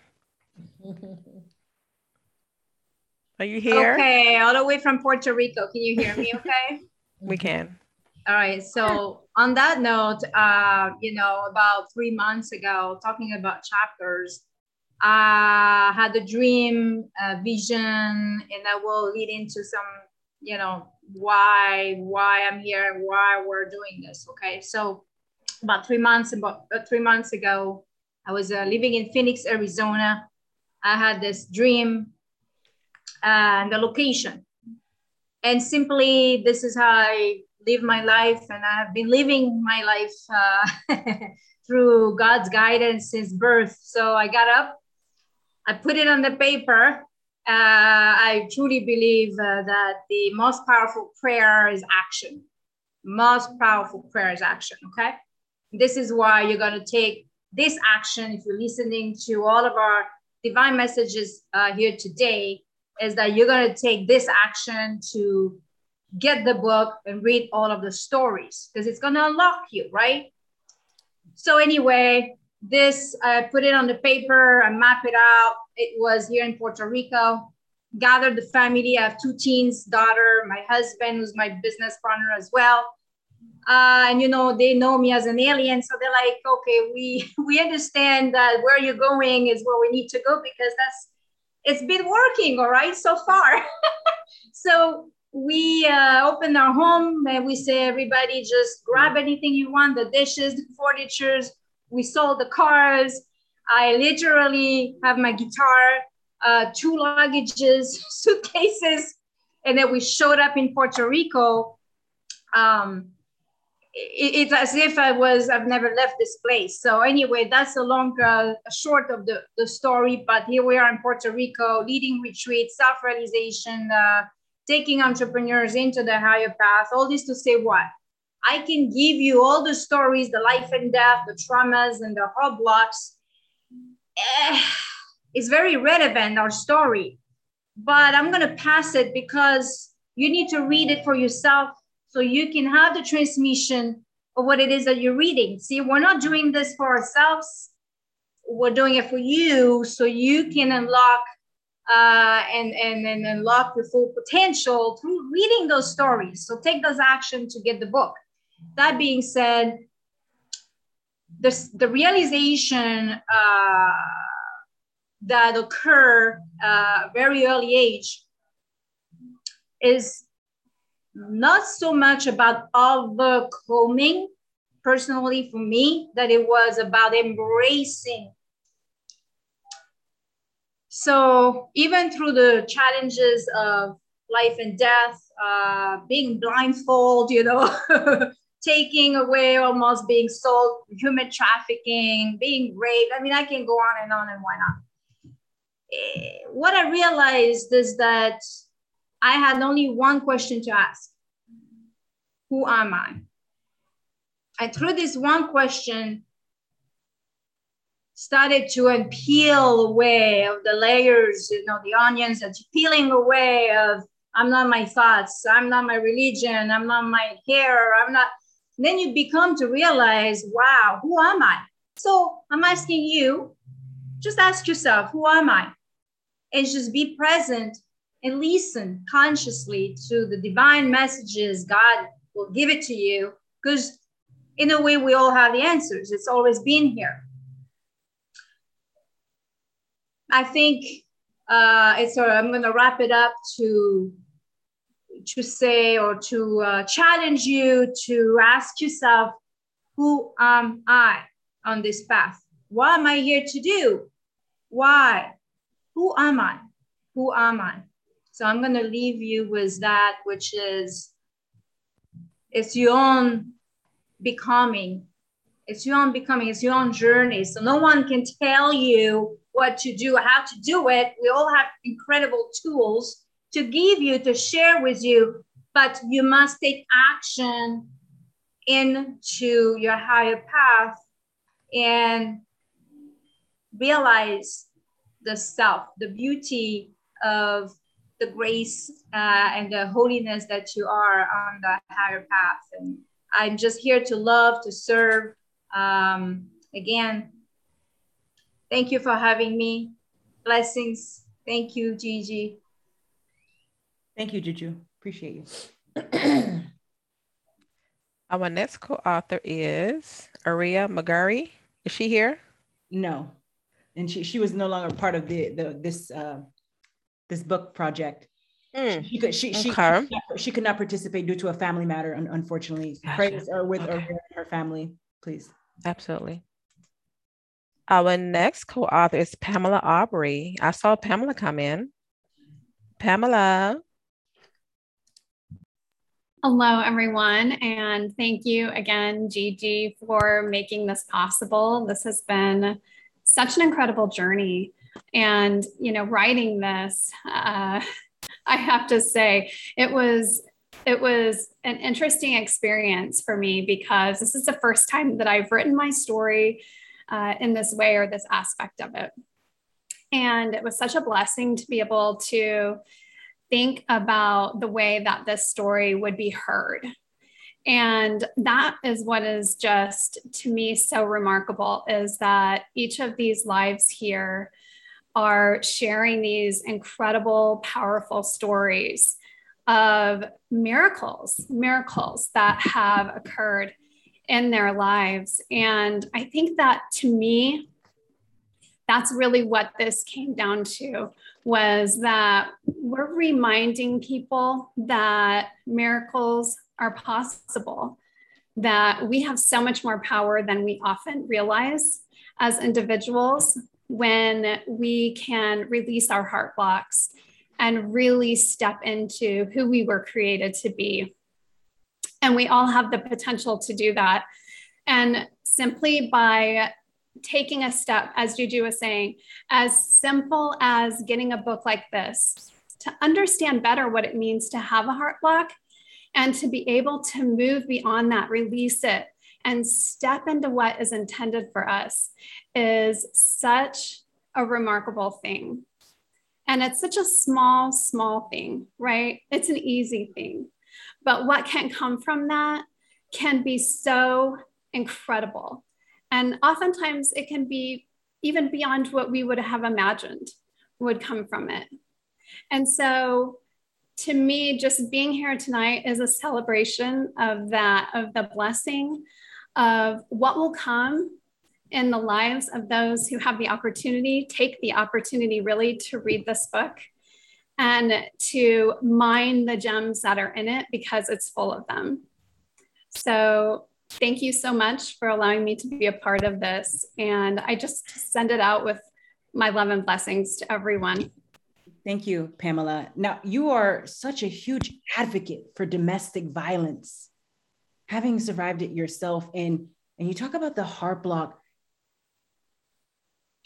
A: Are you here?
K: Okay, all the way from Puerto Rico. Can you hear me okay?
A: We can.
K: All right. So on that note, uh, you know, about three months ago, talking about chapters, I had a dream, a vision, and that will lead into some, you know, why why I'm here, why we're doing this. Okay, so about three months about uh, three months ago, I was uh, living in Phoenix, Arizona. I had this dream and the location, and simply this is how I live my life, and I have been living my life uh, through God's guidance since birth. So I got up, I put it on the paper uh, I truly believe uh, that the most powerful prayer is action. Most powerful prayer is action. Okay. This is why you're going to take this action. If you're listening to all of our divine messages uh, here today, is that you're going to take this action to get the book and read all of the stories because it's going to unlock you, right? So, anyway, this i put it on the paper i map it out it was here in puerto rico gathered the family. I have two teens daughter my husband who's my business partner as well. Uh, and you know they know me as an alien so they're like okay we we understand that where you're going is where we need to go because that's it's been working all right so far. So we uh, open our home and we say everybody just grab anything you want the dishes the furnitures. We sold the cars. I literally have my guitar, uh, two luggages, suitcases, and then we showed up in Puerto Rico. Um, it, it's as if I was I've never left this place. So anyway, that's a long uh, short of the, the story. But here we are in Puerto Rico, leading retreat, self realization, uh, taking entrepreneurs into the higher path. All this to say what I can give you all the stories, the life and death, the traumas, and the roadblocks. Eh, it's very relevant, our story. But I'm going to pass it because you need to read it for yourself so you can have the transmission of what it is that you're reading. See, we're not doing this for ourselves, we're doing it for you so you can unlock uh, and, and, and unlock your full potential through reading those stories. So take those action to get the book. That being said, this, the realization uh, that occur uh, very early age is not so much about overcoming personally for me that it was about embracing. So even through the challenges of life and death uh, being blindfold you know taking away, almost being sold, human trafficking, being raped. I mean, I can go on and on and why not? Eh, what I realized is that I had only one question to ask Who am I? And through this one question, started to unpeel away of the layers, you know, the onions and peeling away of I'm not my thoughts, I'm not my religion, I'm not my hair, I'm not then you become to realize, wow, who am I? So I'm asking you, just ask yourself, who am I? And just be present and listen consciously to the divine messages God will give it to you. Because in a way, we all have the answers. It's always been here. I think uh, it's. Uh, I'm going to wrap it up to to say or to uh, challenge you to ask yourself, who am I on this path? What am I here to do? Why? Who am I? Who am I? So I'm going to leave you with that, which is it's your own becoming. It's your own becoming, it's your own journey. So no one can tell you what to do, how to do it. We all have incredible tools to give you, to share with you, but you must take action into your higher path and realize the self, the beauty of the grace uh, and the holiness that you are on the higher path. And I'm just here to love, to serve. Um, again, thank you for having me. Blessings. Thank you, Gigi.
B: Thank you, Juju. Appreciate you.
A: Our next co-author is Aria Magari. Is she here?
B: No, and she she was no longer part of the the this uh, this book project.
A: Mm.
B: She could she she,
A: Okay.
B: she could not participate due to a family matter. un- Unfortunately,
A: Gotcha.
B: are with
A: Okay.
B: her, her family, please.
A: Absolutely. Our next co-author is Pamela Aubrey. I saw Pamela come in. Pamela.
L: Hello, everyone, and thank you again, Gigi, for making this possible. This has been such an incredible journey. And, you know, writing this, uh, I have to say, it was it was an interesting experience for me because this is the first time that I've written my story uh, in this way or this aspect of it. And it was such a blessing to be able to think about the way that this story would be heard. And that is what is just to me so remarkable is that each of these lives here are sharing these incredible, powerful stories of miracles, miracles that have occurred in their lives. And I think that to me, that's really what this came down to was that we're reminding people that miracles are possible that we have so much more power than we often realize as individuals when we can release our heart blocks and really step into who we were created to be. And we all have the potential to do that. And simply by taking a step, as Juju was saying, as simple as getting a book like this to understand better what it means to have a heart block and to be able to move beyond that, release it, and step into what is intended for us is such a remarkable thing. And it's such a small, small thing, right? It's an easy thing. But what can come from that can be so incredible. And oftentimes it can be even beyond what we would have imagined would come from it. And so to me, just being here tonight is a celebration of that, of the blessing of what will come in the lives of those who have the opportunity, take the opportunity really to read this book and to mine the gems that are in it because it's full of them. So thank you so much for allowing me to be a part of this. And I just send it out with my love and blessings to everyone.
B: Thank you, Pamela. Now, you are such a huge advocate for domestic violence, having survived it yourself. And, and you talk about the heart block.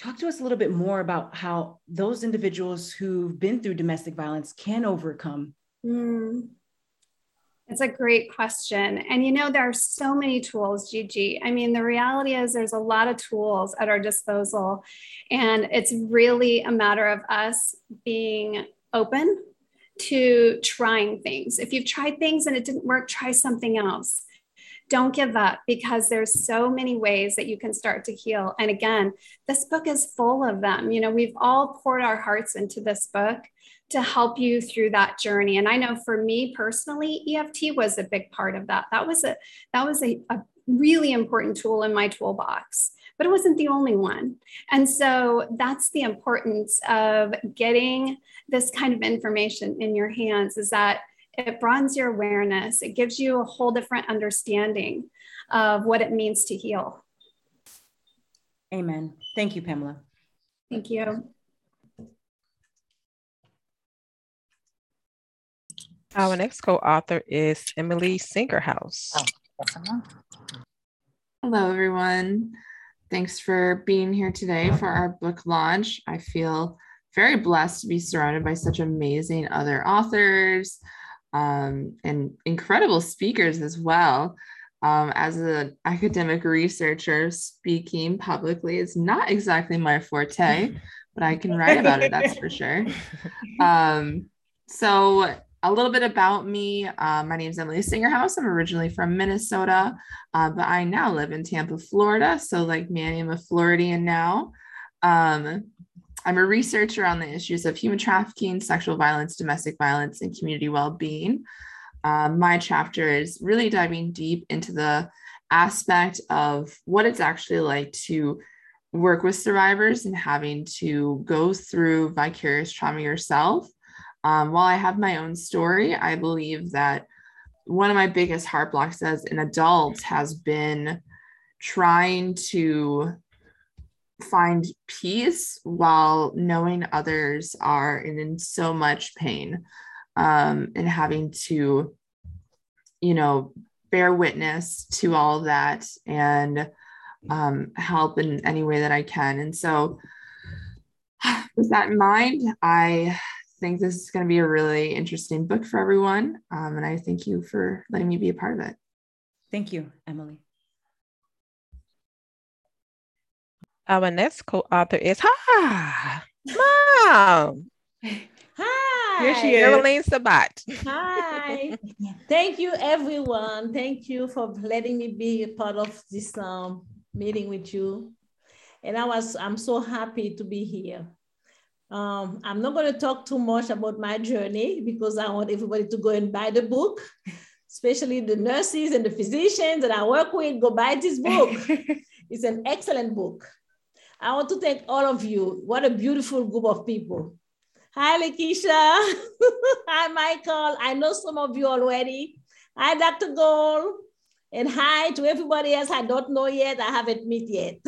B: Talk to us a little bit more about how those individuals who've been through domestic violence can overcome.
L: Mm. It's a great question. And you know, there are so many tools, Gigi. I mean, the reality is there's a lot of tools at our disposal. And it's really a matter of us being open to trying things. If you've tried things and it didn't work, try something else. Don't give up because there's so many ways that you can start to heal. And again, this book is full of them. You know, we've all poured our hearts into this book to help you through that journey. And I know for me personally, EFT was a big part of that. That was a that was a, a really important tool in my toolbox, but it wasn't the only one. And so that's the importance of getting this kind of information in your hands is that it broadens your awareness. It gives you a whole different understanding of what it means to heal.
B: Amen. Thank you, Pamela.
L: Thank you.
A: Our next co-author is Emily Singerhouse.
M: Oh, Hello, everyone. Thanks for being here today for our book launch. I feel very blessed to be surrounded by such amazing other authors um, and incredible speakers as well. Um, as an academic researcher, speaking publicly is not exactly my forte, but I can write about it, that's for sure. Um, so, a little bit about me. Uh, my name is Emily Singerhouse. I'm originally from Minnesota, uh, but I now live in Tampa, Florida. So, like Manny, I'm a Floridian now. Um, I'm a researcher on the issues of human trafficking, sexual violence, domestic violence, and community well being. Um, my chapter is really diving deep into the aspect of what it's actually like to work with survivors and having to go through vicarious trauma yourself. Um, while I have my own story, I believe that one of my biggest heart blocks as an adult has been trying to find peace while knowing others are in, in so much pain um, and having to, you know, bear witness to all that and um, help in any way that I can. And so, with that in mind, I think this is going to be a really interesting book for everyone. Um, and I thank you for letting me be a part of it.
B: Thank you, Emily.
A: Our next co-author is Hi, Mom.
F: Hi.
B: Here she is.
A: Caroline Sabat.
F: Hi. Thank you, everyone. Thank you for letting me be a part of this um, meeting with you. And I was, I'm so happy to be here. Um, I'm not going to talk too much about my journey because I want everybody to go and buy the book, especially the nurses and the physicians that I work with. Go buy this book. it's an excellent book. I want to thank all of you. What a beautiful group of people. Hi, Lakeisha. hi, Michael. I know some of you already. Hi, Dr. Gold. And hi to everybody else I don't know yet. I haven't met yet.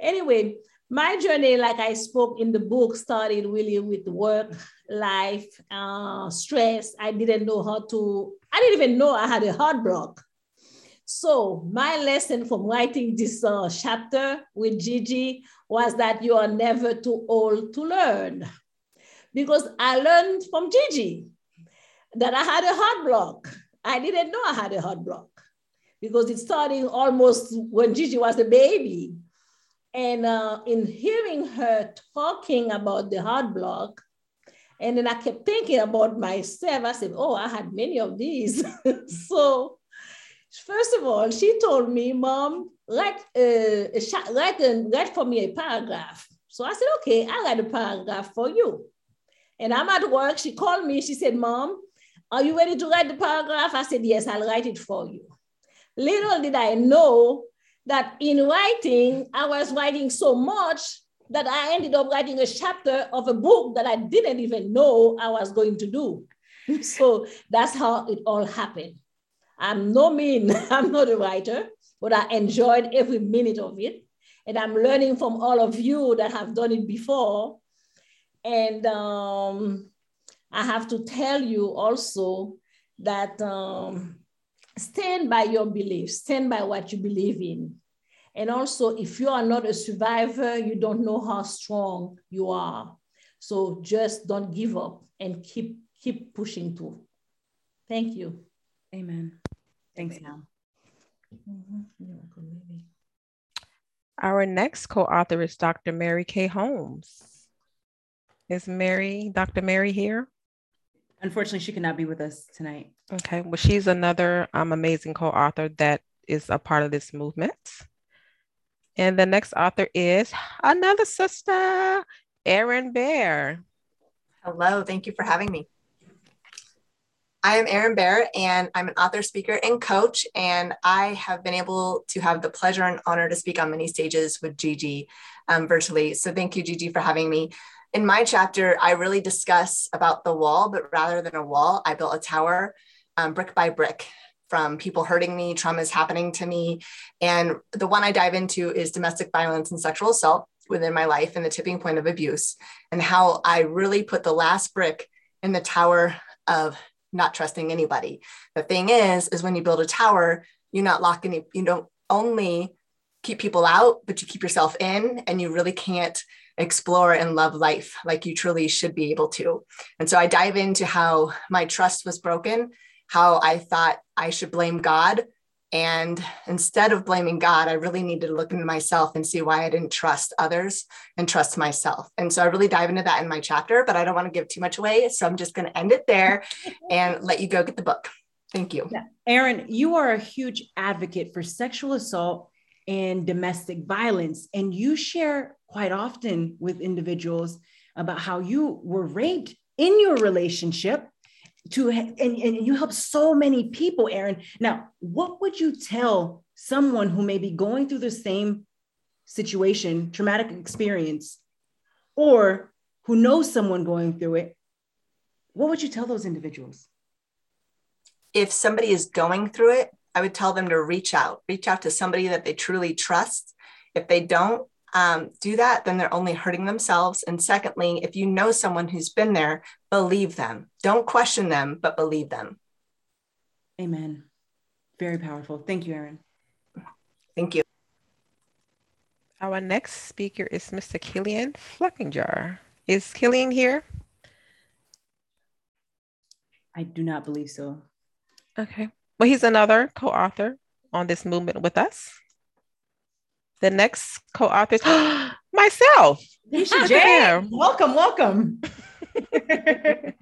F: anyway, my journey, like I spoke in the book, started really with work, life, uh, stress. I didn't know how to, I didn't even know I had a heart block. So my lesson from writing this uh, chapter with Gigi was that you are never too old to learn. Because I learned from Gigi that I had a heart block. I didn't know I had a heart block because it started almost when Gigi was a baby. And uh, in hearing her talking about the heart block, and then I kept thinking about myself. I said, Oh, I had many of these. so First of all, she told me, Mom, write, uh, write, write for me a paragraph. So I said, okay, I'll write a paragraph for you. And I'm at work. She called me. She said, Mom, are you ready to write the paragraph? I said, yes, I'll write it for you. Little did I know that in writing, I was writing so much that I ended up writing a chapter of a book that I didn't even know I was going to do. so that's how it all happened. I'm no mean, I'm not a writer, but I enjoyed every minute of it. And I'm learning from all of you that have done it before. And um, I have to tell you also that um, stand by your beliefs, stand by what you believe in. And also, if you are not a survivor, you don't know how strong you are. So just don't give up and keep keep pushing through. Thank you.
B: Amen. Thanks, Mom.
A: Our next co-author is Dr. Mary Kay Holmes. Is Mary, Dr. Mary here?
B: Unfortunately, she cannot be with us tonight.
A: Okay, well, she's another um, amazing co-author that is a part of this movement. And the next author is another sister, Erin Bear.
N: Hello, thank you for having me. I am Erin Bear, and I'm an author, speaker, and coach. And I have been able to have the pleasure and honor to speak on many stages with Gigi um, virtually. So thank you, Gigi, for having me. In my chapter, I really discuss about the wall, but rather than a wall, I built a tower um, brick by brick from people hurting me, traumas happening to me. And the one I dive into is domestic violence and sexual assault within my life and the tipping point of abuse, and how I really put the last brick in the tower of not trusting anybody. The thing is, is when you build a tower, you not lock any, you don't only keep people out, but you keep yourself in and you really can't explore and love life like you truly should be able to. And so I dive into how my trust was broken, how I thought I should blame God. And instead of blaming God, I really needed to look into myself and see why I didn't trust others and trust myself. And so I really dive into that in my chapter, but I don't want to give too much away. So I'm just going to end it there and let you go get the book. Thank you.
B: Yeah. Erin, you are a huge advocate for sexual assault and domestic violence. And you share quite often with individuals about how you were raped in your relationship to and, and you help so many people erin now what would you tell someone who may be going through the same situation traumatic experience or who knows someone going through it? What would you tell those individuals?
N: If somebody is going through it I would tell them to reach out, reach out to somebody that they truly trust. If they don't um, do that, then they're only hurting themselves. And secondly, if you know someone who's been there, believe them. Don't question them, but believe them.
B: Amen. Very powerful. Thank you, Erin.
N: Thank you.
A: Our next speaker is Mr. Killian Fluckinger. Is Killian here?
B: I do not believe so.
A: Okay. Well, he's another co-author on this movement with us. The next co-author is myself.
B: Jay, welcome, welcome.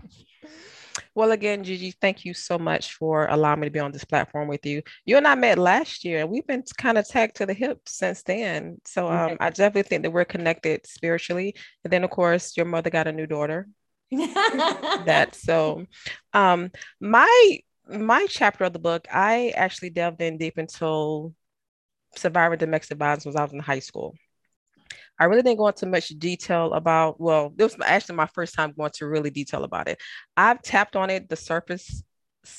A: well, again, Gigi, thank you so much for allowing me to be on this platform with you. You and I met last year, and we've been kind of tagged to the hip since then. So um, I definitely think that we're connected spiritually. And then, of course, your mother got a new daughter. that so um my my chapter of the book, I actually delved in deep into surviving domestic violence when I was in high school. I really didn't go into much detail about, well, this was actually my first time going to really detail about it. I've tapped on it, the surface,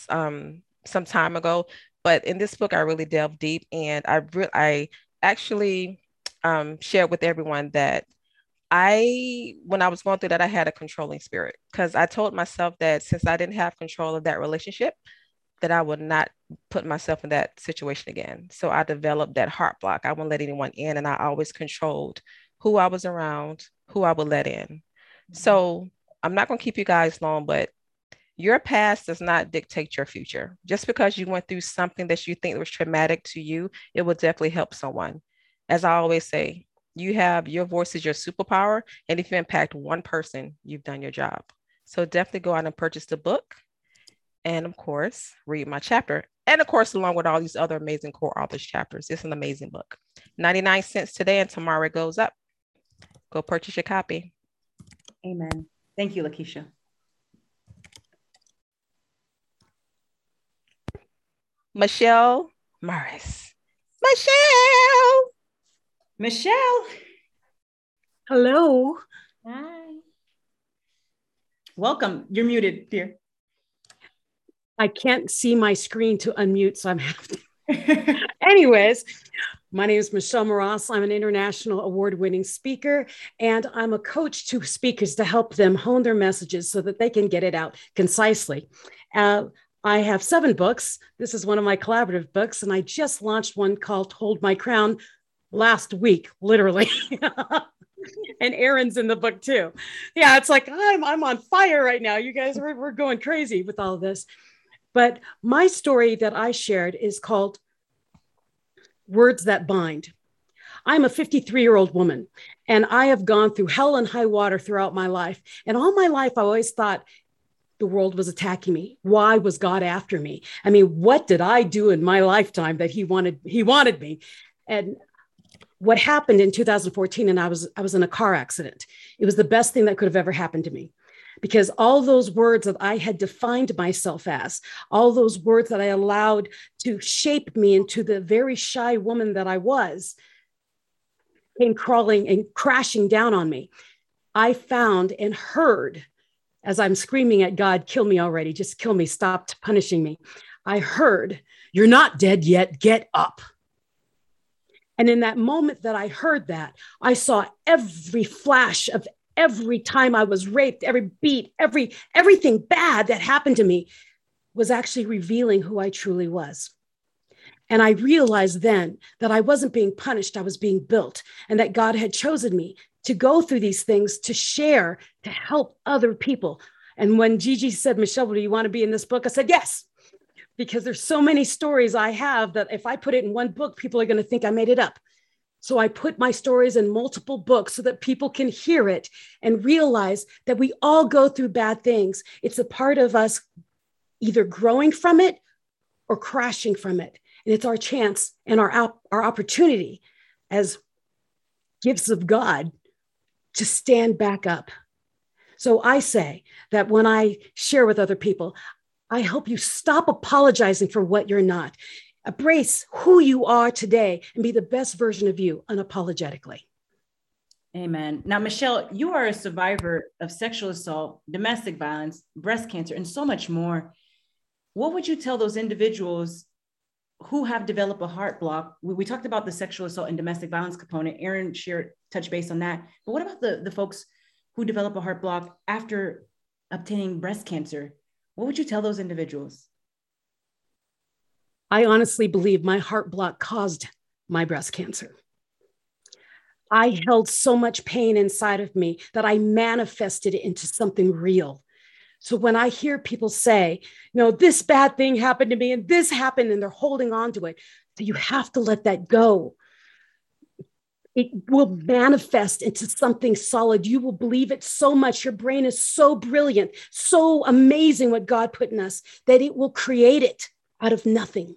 A: um, some time ago, but in this book, I really delved deep and I, re- I actually um, shared with everyone that I, when I was going through that, I had a controlling spirit because I told myself that since I didn't have control of that relationship, that I would not put myself in that situation again. So I developed that heart block. I wouldn't let anyone in, and I always controlled who I was around, who I would let in. Mm-hmm. So I'm not going to keep you guys long, but your past does not dictate your future. Just because you went through something that you think was traumatic to you, it will definitely help someone. As I always say, you have your voice is your superpower. And if you impact one person, you've done your job. So definitely go out and purchase the book. And of course, read my chapter. And of course, along with all these other amazing core authors chapters. It's an amazing book. 99 cents today and tomorrow it goes up. Go purchase your copy.
B: Amen. Thank you, Lakeisha.
A: Michelle Morris. Michelle.
B: Michelle.
O: Hello.
B: Hi. Welcome. You're muted, dear.
O: I can't see my screen to unmute, so I'm having. Anyways, my name is Michelle Moras. I'm an international award winning speaker, and I'm a coach to speakers to help them hone their messages so that they can get it out concisely. Uh, I have seven books. This is one of my collaborative books, and I just launched one called Hold My Crown last week, literally. and Erin's in the book too. Yeah, it's like I'm I'm on fire right now. You guys we're, we're going crazy with all of this. But my story that I shared is called Words That Bind. I'm a 53 year old woman and I have gone through hell and high water throughout my life. And all my life, I always thought the world was attacking me. Why was God after me? I mean, what did I do in my lifetime that he wanted, he wanted me? And what happened in 2014 and I was I was in a car accident. It was the best thing that could have ever happened to me. Because all those words that I had defined myself as, all those words that I allowed to shape me into the very shy woman that I was, came crawling and crashing down on me. I found and heard as I'm screaming at God, kill me already, just kill me, stop punishing me. I heard, You're not dead yet, get up. And in that moment that I heard that, I saw every flash of every time I was raped, every beat, every everything bad that happened to me was actually revealing who I truly was. And I realized then that I wasn't being punished, I was being built, and that God had chosen me to go through these things to share, to help other people. And when Gigi said, Michelle, do you want to be in this book? I said, yes, because there's so many stories I have that if I put it in one book, people are going to think I made it up. So I put my stories in multiple books so that people can hear it and realize that we all go through bad things. It's a part of us either growing from it or crashing from it. And it's our chance and our, our opportunity as gifts of God to stand back up. So I say that when I share with other people, I hope you stop apologizing for what you're not. Embrace who you are today and be the best version of you unapologetically.
B: Amen. Now, Michelle, you are a survivor of sexual assault, domestic violence, breast cancer, and so much more. What would you tell those individuals who have developed a heart block? We, talked about the sexual assault and domestic violence component. Erin shared touch base on that. But what about the, the folks who develop a heart block after obtaining breast cancer? What would you tell those individuals?
O: I honestly believe my heart block caused my breast cancer. I held so much pain inside of me that I manifested it into something real. So when I hear people say, you know, this bad thing happened to me and this happened, and they're holding on to it, so you have to let that go. It will manifest into something solid. You will believe it so much. Your brain is so brilliant, so amazing what God put in us that it will create it out of nothing.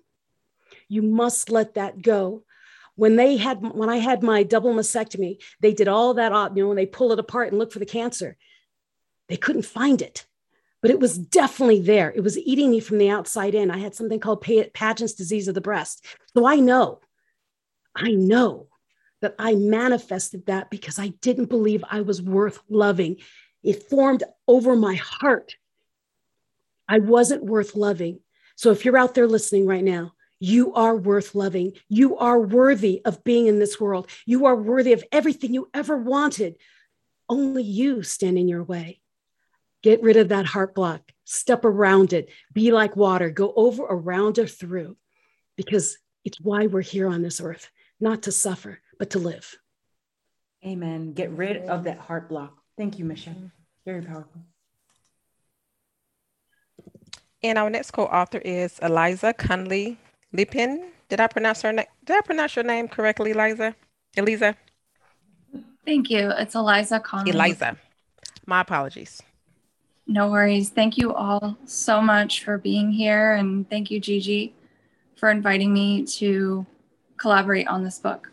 O: You must let that go. When they had, when I had my double mastectomy, they did all that, you know, when they pull it apart and look for the cancer, they couldn't find it but it was definitely there. It was eating me from the outside in. I had something called Paget's disease of the breast. So I know, I know that I manifested that because I didn't believe I was worth loving. It formed over my heart. I wasn't worth loving. So if you're out there listening right now, you are worth loving. You are worthy of being in this world. You are worthy of everything you ever wanted. Only you stand in your way. Get rid of that heart block, step around it, be like water, go over, around, or through, because it's why we're here on this earth, not to suffer, but to live.
B: Amen. Get rid of that heart block. Thank you, Michelle. Very powerful.
A: And our next co-author is Eliza Conley Lipin. Did I pronounce her name? Did I pronounce your name correctly, Eliza? Eliza?
P: Thank you. It's Eliza Conley.
A: Eliza. My apologies.
P: No worries. Thank you all so much for being here. And thank you, Gigi, for inviting me to collaborate on this book.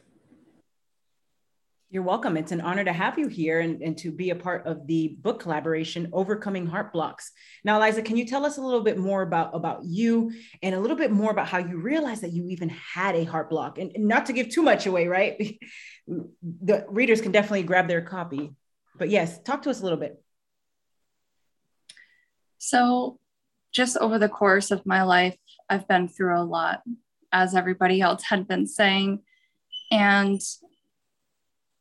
B: You're welcome. It's an honor to have you here and, and to be a part of the book collaboration, Overcoming Heart Blocks. Now, Eliza, can you tell us a little bit more about, about you and a little bit more about how you realized that you even had a heart block? And, and not to give too much away, right? the readers can definitely grab their copy. But yes, talk to us a little bit.
P: So, just over the course of my life, I've been through a lot, as everybody else had been saying. And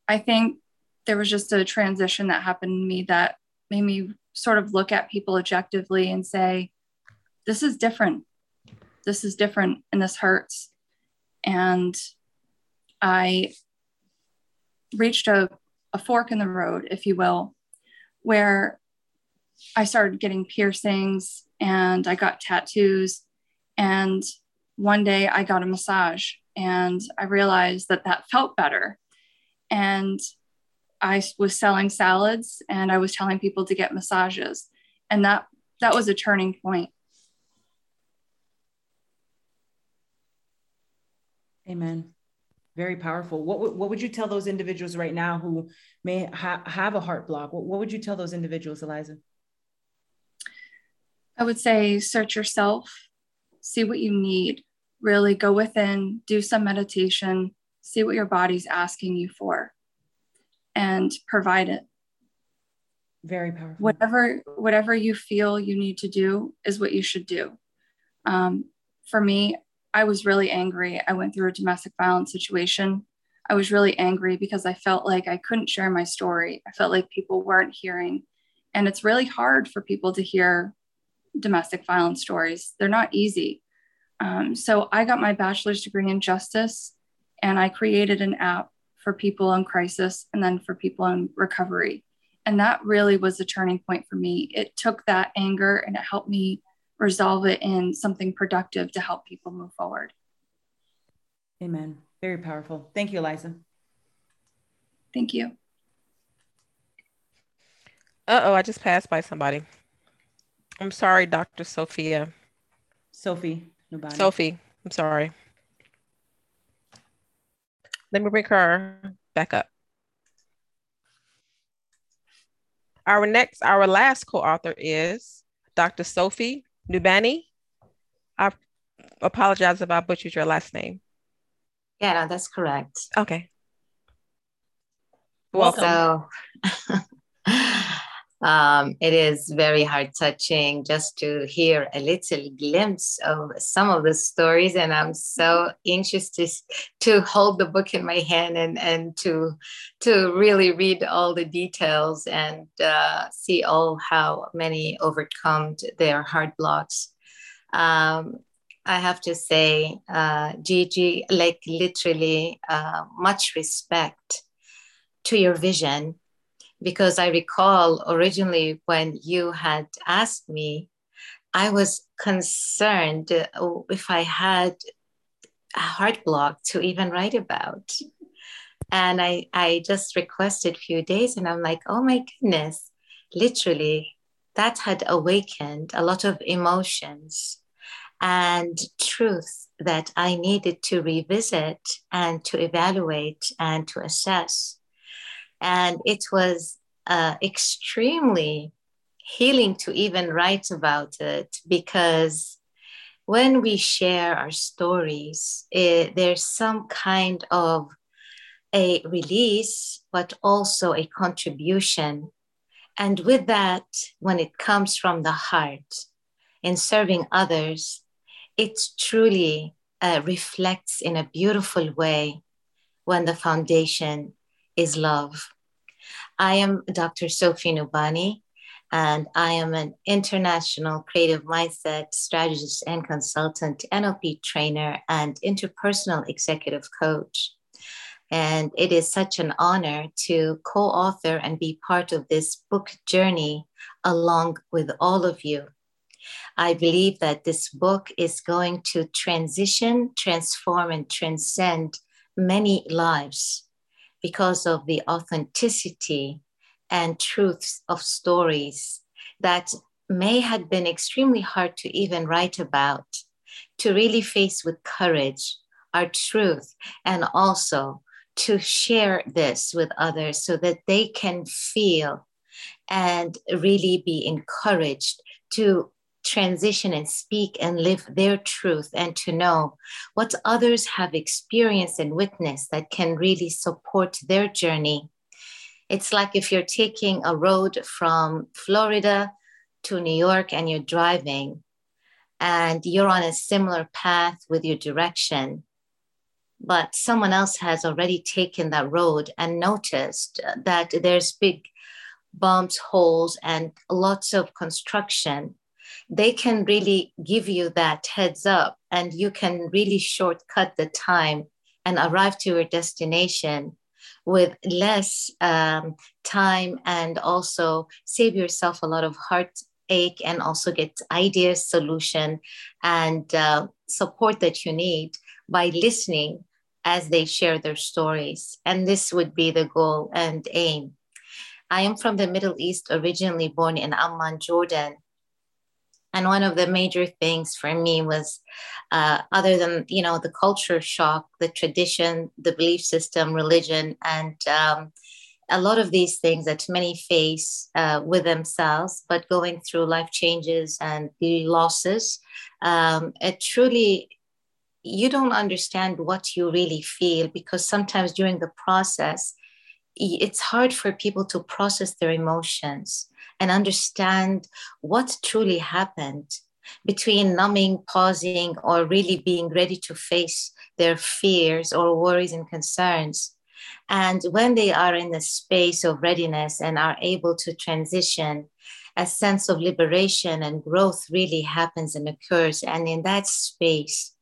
P: I think there was just a transition that happened to me that made me sort of look at people objectively and say, this is different. This is different and this hurts. And I reached a, a fork in the road, if you will, where I started getting piercings and I got tattoos. And one day I got a massage and I realized that that felt better. And I was selling salads and I was telling people to get massages. And that that was a turning point.
B: Amen. Very powerful. What, what would you tell those individuals right now who may ha- have a heart block? What, what would you tell those individuals, Eliza?
P: I would say search yourself, see what you need, really go within, do some meditation, see what your body's asking you for, and provide it.
B: Very powerful.
P: Whatever whatever you feel you need to do is what you should do. Um, for me, I was really angry. I went through a domestic violence situation. I was really angry because I felt like I couldn't share my story. I felt like people weren't hearing. And it's really hard for people to hear domestic violence stories, they're not easy. Um, so I got my bachelor's degree in justice and I created an app for people in crisis and then for people in recovery. And that really was the turning point for me. It took that anger and it helped me resolve it in something productive to help people move forward.
B: Amen. Very powerful. Thank you, Eliza.
P: Thank you.
A: Uh oh, I just passed by somebody. I'm sorry, Dr. Sophia.
B: Sophie. Nobody.
A: Sophie, I'm sorry. Let me bring her back up. Our next, our last co-author is Dr. Sophie Nubani. I apologize if I butchered your last name.
Q: Yeah, no, that's correct.
A: Okay.
Q: Welcome. So, um, it is very heart touching just to hear a little glimpse of some of the stories, and I'm so anxious to to hold the book in my hand and and to to really read all the details and uh, see all how many overcome their heart blocks. Um, I have to say, uh, Gigi, like literally, uh, much respect to your vision because I recall originally when you had asked me, I was concerned uh, if I had a heart block to even write about. And I, I just requested few days and I'm like, oh my goodness, literally, that had awakened a lot of emotions and truth that I needed to revisit and to evaluate and to assess. And it was uh, extremely healing to even write about it because when we share our stories, it, there's some kind of a release, but also a contribution. And with that, when it comes from the heart in serving others, it truly uh, reflects in a beautiful way when the foundation is love. I am Dr. Sophie Nubani, and I am an international creative mindset strategist and consultant, NLP trainer, and interpersonal executive coach. And it is such an honor to co author and be part of this book journey along with all of you. I believe that this book is going to transition, transform, and transcend many lives because of the authenticity and truths of stories that may have been extremely hard to even write about, to really face with courage our truth and also to share this with others so that they can feel and really be encouraged to transition and speak and live their truth and to know what others have experienced and witnessed that can really support their journey. It's like if you're taking a road from Florida to New York and you're driving and you're on a similar path with your direction, but someone else has already taken that road and noticed that there's big bumps, holes, and lots of construction they can really give you that heads up and you can really shortcut the time and arrive to your destination with less um, time and also save yourself a lot of heartache and also get ideas solution and uh, support that you need by listening as they share their stories. And this would be the goal and aim. I am from the middle east originally born in amman jordan and one of the major things for me was uh, other than you know the culture shock the tradition the belief system religion and um, a lot of these things that many face uh, with themselves but going through life changes and losses um, it truly you don't understand what you really feel because sometimes during the process it's hard for people to process their emotions and understand what truly happened between numbing, pausing, or really being ready to face their fears or worries and concerns. And when they are in the space of readiness and are able to transition, a sense of liberation and growth really happens and occurs. And in that space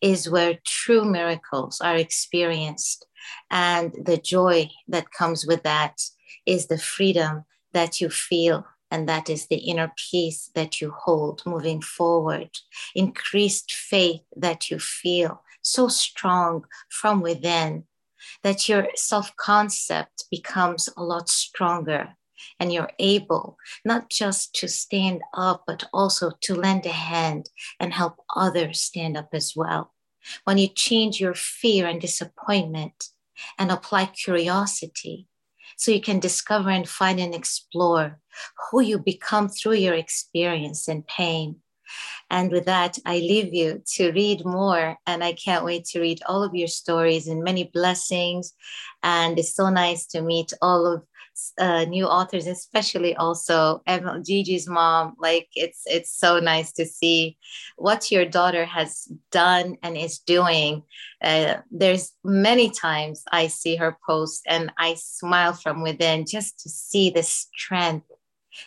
Q: is where true miracles are experienced. And the joy that comes with that is the freedom that you feel and that is the inner peace that you hold moving forward, increased faith that you feel so strong from within that your self concept becomes a lot stronger and you're able not just to stand up, but also to lend a hand and help others stand up as well. When you change your fear and disappointment and apply curiosity, so you can discover and find and explore who you become through your experience and pain. And with that, I leave you to read more. And I can't wait to read all of your stories and many blessings. And it's so nice to meet all of uh, new authors, especially also Gigi's mom. Like it's it's so nice to see what your daughter has done and is doing. Uh, there's many times I see her post and I smile from within just to see the strength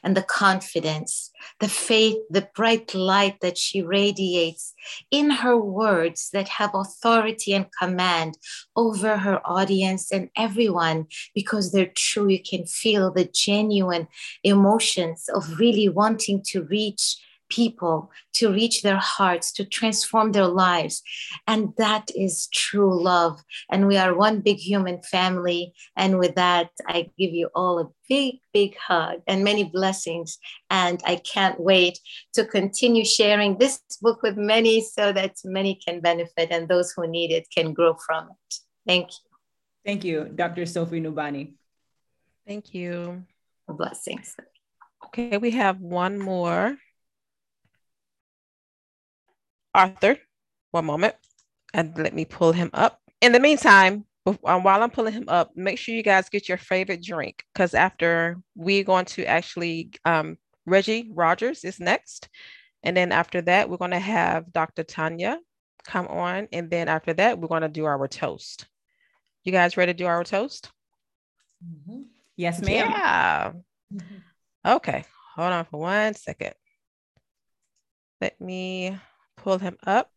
Q: and the confidence, the faith, the bright light that she radiates in her words that have authority and command over her audience and everyone because they're true. You can feel the genuine emotions of really wanting to reach people to reach their hearts, to transform their lives. And that is true love. And we are one big human family. And with that, I give you all a big, big hug and many blessings. And I can't wait to continue sharing this book with many so that many can benefit and those who need it can grow from it. Thank you.
B: Thank you, Dr. Sophie Nubani.
A: Thank you.
Q: Blessings.
A: Okay, we have one more. Arthur, one moment, and let me pull him up. In the meantime, um, while I'm pulling him up, make sure you guys get your favorite drink because after we're going to actually, um, Reggie Rogers is next. And then after that, we're going to have Dr. Tanya come on. And then after that, we're going to do our toast. You guys ready to do our toast?
B: Mm-hmm. Yes, ma'am.
A: Yeah. Mm-hmm. Okay. Hold on for one second. Let me pull him up.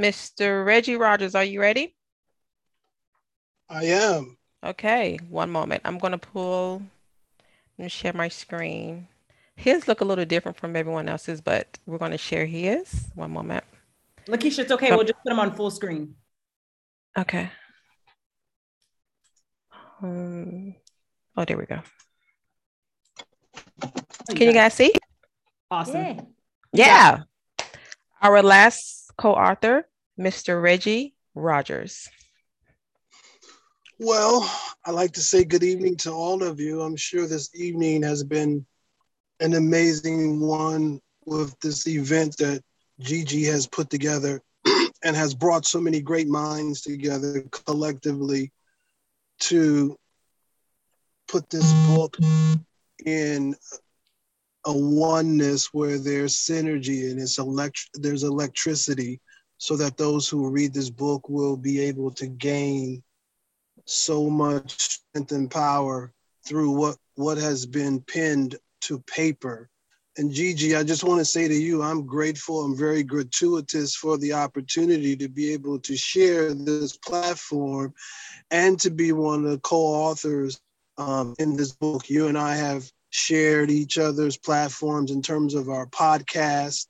A: Mr. Reggie Rogers, are you ready?
R: I am.
A: Okay, one moment. I'm going to pull and share my screen. His look a little different from everyone else's, but we're going to share his. One moment.
B: Lakeisha, it's okay. Oh. We'll just put him on full screen.
A: Okay. Um, oh, there we go. Can you guys see?
B: Awesome. Yeah.
A: Yeah. Our last co-author, Mr. Reggie Rogers.
R: Well, I'd like to say good evening to all of you. I'm sure this evening has been an amazing one with this event that Gigi has put together and has brought so many great minds together collectively to put this book in a oneness where there's synergy and it's elect- there's electricity so that those who read this book will be able to gain so much strength and power through what what has been pinned to paper and Gigi, I just want to say to you, I'm grateful. I'm very gratuitous for the opportunity to be able to share this platform and to be one of the co authors um, in this book. You and I have shared each other's platforms in terms of our podcast.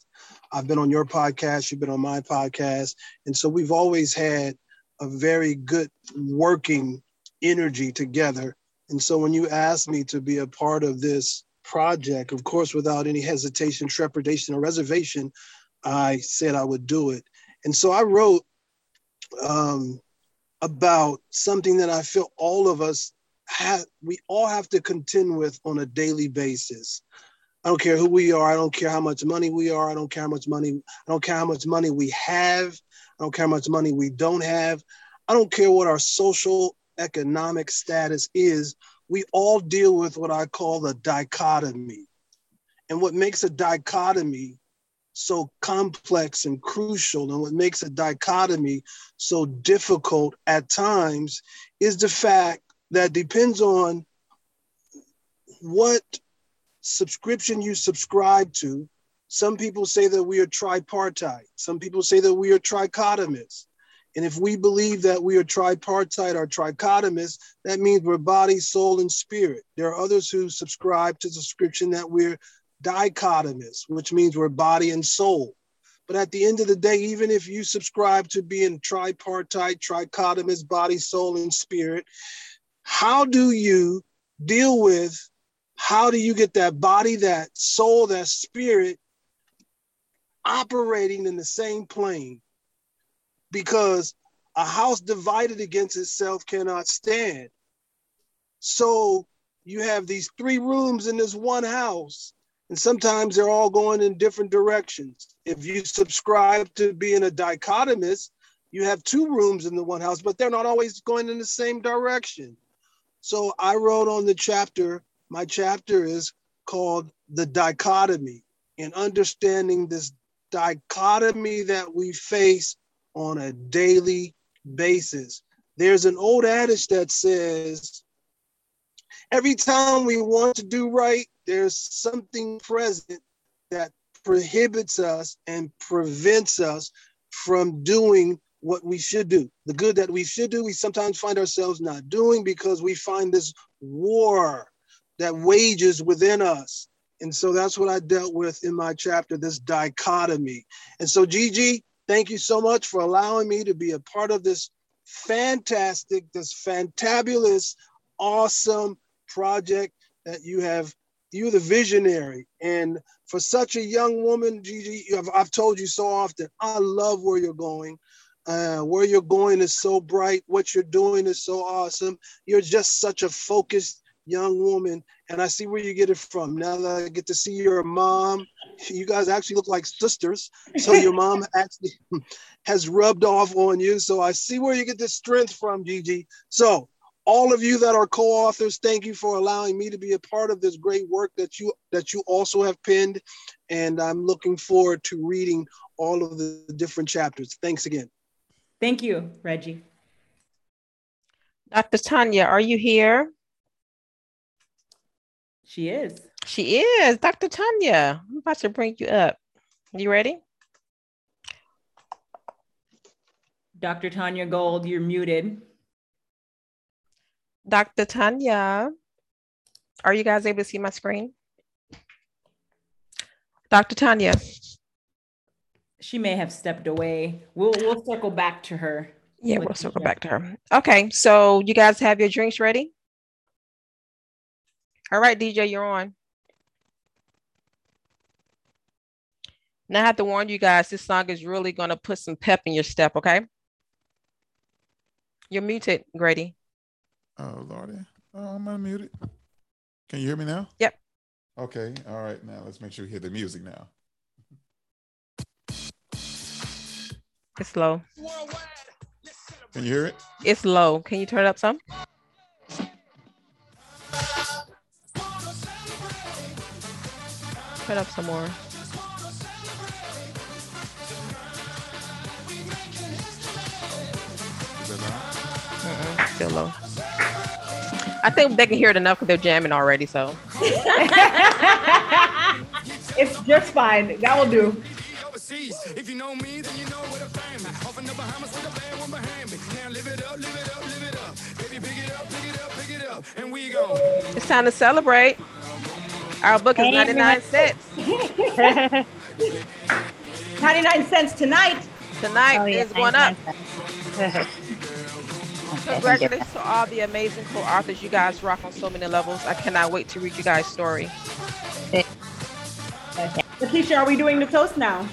R: I've been on your podcast, you've been on my podcast. And so we've always had a very good working energy together. And so when you asked me to be a part of this project, of course, without any hesitation, trepidation, or reservation, I said I would do it. And so I wrote um, about something that I feel all of us we all have to contend with on a daily basis. I don't care who we are. I don't care how much money we are. I don't care how much money. I don't care how much money we have. I don't care how much money we don't have. I don't care what our social economic status is. We all deal with what I call the dichotomy. And what makes a dichotomy so complex and crucial and what makes a dichotomy so difficult at times is the fact that depends on what subscription you subscribe to. Some people say that we are tripartite. Some people say that we are trichotomous. And if we believe that we are tripartite or trichotomous, that means we're body, soul, and spirit. There are others who subscribe to the subscription that we're dichotomous, which means we're body and soul. But at the end of the day, even if you subscribe to being tripartite, trichotomous, body, soul, and spirit, how do you deal with how do you get that body, that soul, that spirit operating in the same plane? Because a house divided against itself cannot stand. So you have these three rooms in this one house, and sometimes they're all going in different directions. If you subscribe to being a dichotomist, you have two rooms in the one house, but they're not always going in the same direction. So I wrote on the chapter, my chapter is called The Dichotomy and understanding this dichotomy that we face on a daily basis. There's an old adage that says, every time we want to do right, there's something present that prohibits us and prevents us from doing what we should do. The good that we should do, we sometimes find ourselves not doing because we find this war that wages within us. And so that's what I dealt with in my chapter, this dichotomy. And so, Gigi, thank you so much for allowing me to be a part of this fantastic, this fantabulous, awesome project that you have you're the visionary. And for such a young woman, Gigi, I've, I've told you so often, I love where you're going. Uh, where you're going is so bright. What you're doing is so awesome. You're just such a focused young woman. And I see where you get it from. Now that I get to see your mom, you guys actually look like sisters. So your mom actually has rubbed off on you. So I see where you get the strength from, Gigi. So all of you that are co-authors thank you for allowing me to be a part of this great work that you that you also have penned and i'm looking forward to reading all of the different chapters thanks again
B: thank you reggie
A: dr tanya are you here
B: she is
A: she is dr tanya i'm about to bring you up you ready
B: dr tanya gold you're muted
A: Dr. Tanya, are you guys able to see my screen? Dr. Tanya.
B: She may have stepped away. We'll we'll circle back to her.
A: Yeah, we'll circle back to her. Okay, so you guys have your drinks ready? All right, DJ, you're on. Now I have to warn you guys, this song is really gonna put some pep in your step, okay? You're muted, Grady.
S: Oh, Lordy. Oh, I'm unmuted. Can you hear me now?
A: Yep.
S: Okay. All right. Now let's make sure we hear the music now.
A: It's low.
S: Can you hear it?
A: It's low. Can you turn it up some? Turn up some more. Mm-mm, still low. I think they can hear it enough because they're jamming already. So
B: it's just fine. That will do.
T: Bahamas with the bad one behind me. Now live it up, live it up, live it up. Baby, pick it up, pick it up, pick it up. And we go.
A: It's time to celebrate. Our book is 99 cents.
B: 99 cents tonight.
A: Tonight
B: Oh, yeah,
A: is going up. Congratulations to all the amazing co-authors. You guys rock on so many levels. I cannot wait to read you guys' story.
B: Lakeisha, are we doing the toast now?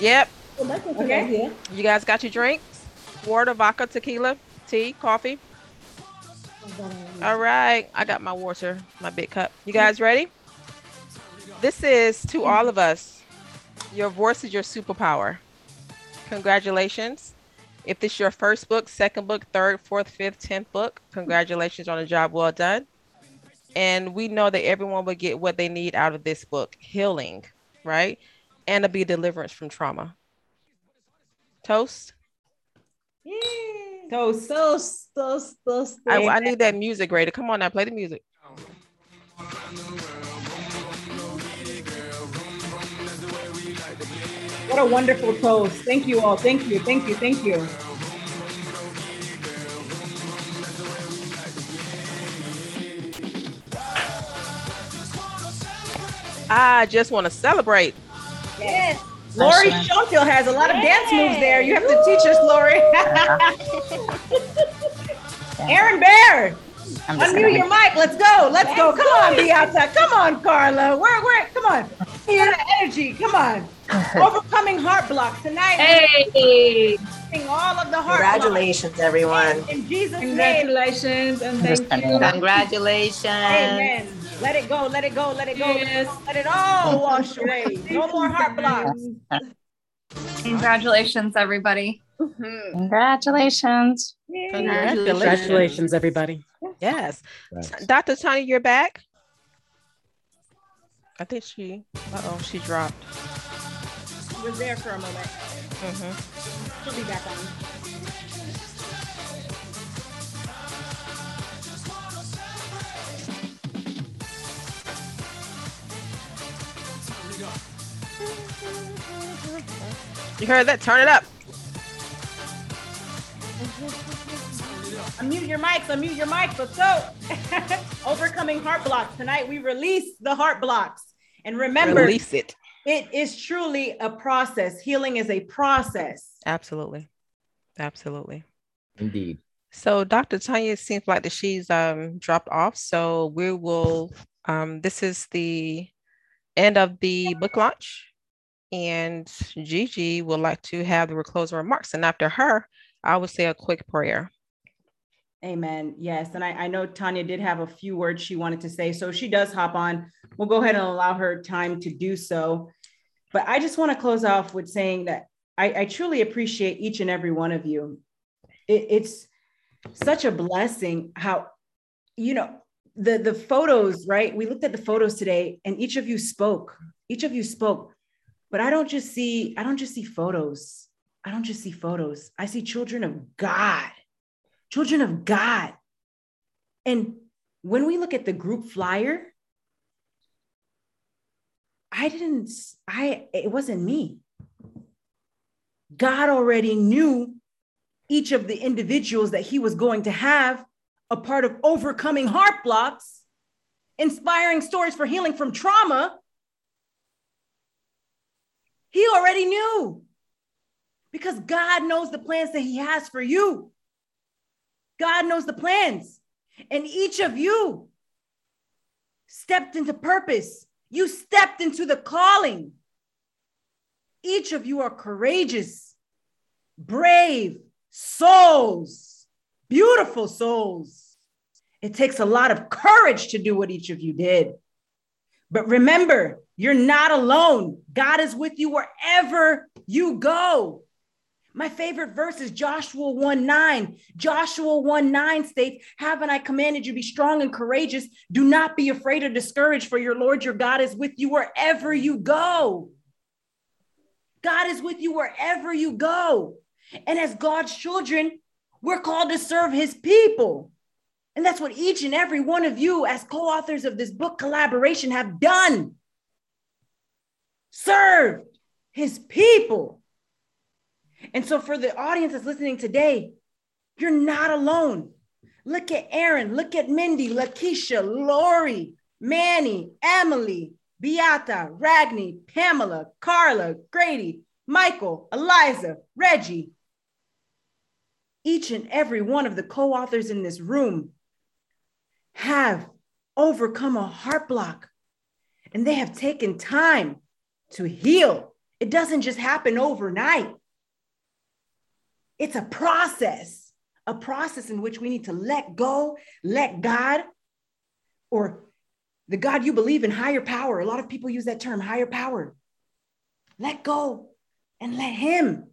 A: Yep.
B: Okay.
A: You guys got your drinks? Water, vodka, tequila, tea, coffee. All right. I got my water, my big cup. You guys ready? This is to all of us. Your voice is your superpower. Congratulations. If this is your first book, second book, third, fourth, fifth, tenth book, congratulations on a job well done. And we know that everyone will get what they need out of this book healing, right? and to be deliverance from trauma. Toast.
B: Yeah. Toast.
F: Toast. Toast. Toast.
A: I, I need that music, Ray. Come on now, play the music.
B: What a wonderful toast. Thank you all. Thank you. Thank you. Thank you.
A: I just want to celebrate.
B: Yes. Lori Schoenfield has a lot of dance moves there. You have to teach us, Lori. Erin Bear.
U: I'm just
B: Unmute
U: gonna-
B: your mic. Let's go. Let's go. Come on, Beata. Come on, Carla. Where, where? Come on. Feel the energy. Come on. Overcoming heart block tonight.
K: Hey.
B: Overcoming All of the heart blocks.
N: Congratulations, everyone.
B: In, in Jesus' name.
E: Congratulations and thank
U: gonna-
E: you.
Q: Congratulations.
B: Amen. Let it go. Let it go. Let it go. Let it all wash away. No more heart blocks.
P: Congratulations, everybody.
U: Congratulations.
O: Congratulations, everybody.
A: Yes. Dr. Tony, you're back. I think she, uh oh, she dropped.
B: She was there for a moment.
A: Mhm.
B: She'll be back on.
A: You heard that? Turn it up.
B: Unmute your mics. Unmute your mics. Let's go. Overcoming heart blocks. Tonight we release the heart blocks. And remember,
A: Release it.
B: it is truly a process. Healing is a process.
A: Absolutely. Absolutely.
G: Indeed.
A: So Dr. Tanya it seems like that she's um dropped off. So we will um this is the end of the book launch. And Gigi would like to have the closing remarks. And after her, I would say a quick prayer.
B: Amen. Yes. And I, I know Tanya did have a few words she wanted to say. So she does hop on. We'll go ahead and allow her time to do so. But I just want to close off with saying that I, I truly appreciate each and every one of you. It, it's such a blessing how, you know, the, the photos, right? We looked at the photos today and each of you spoke. Each of you spoke. But I don't just see, I don't just see photos. I don't just see photos. I see children of God children of God. And when we look at the group flyer, I didn't, I, it wasn't me. God already knew each of the individuals that he was going to have a part of overcoming heart blocks, inspiring stories for healing from trauma. He already knew because God knows the plans that he has for you. God knows the plans. And each of you stepped into purpose. You stepped into the calling. Each of you are courageous, brave souls, beautiful souls. It takes a lot of courage to do what each of you did. But remember, you're not alone. God is with you wherever you go. My favorite verse is Joshua 1 9. Joshua 1 9 states, Haven't I commanded you be strong and courageous? Do not be afraid or discouraged, for your Lord your God is with you wherever you go. God is with you wherever you go. And as God's children, we're called to serve his people. And that's what each and every one of you, as co authors of this book collaboration, have done served his people. And so, for the audience that's listening today, you're not alone. Look at Erin, look at Mindy, Lakeisha, Lori, Manny, Emily, Beata, Ragni, Pamela, Carla, Grady, Michael, Eliza, Reggie. Each and every one of the co authors in this room have overcome a heart block and they have taken time to heal. It doesn't just happen overnight. It's a process, a process in which we need to let go, let God, or the God you believe in, higher power. A lot of people use that term, higher power. Let go and let Him,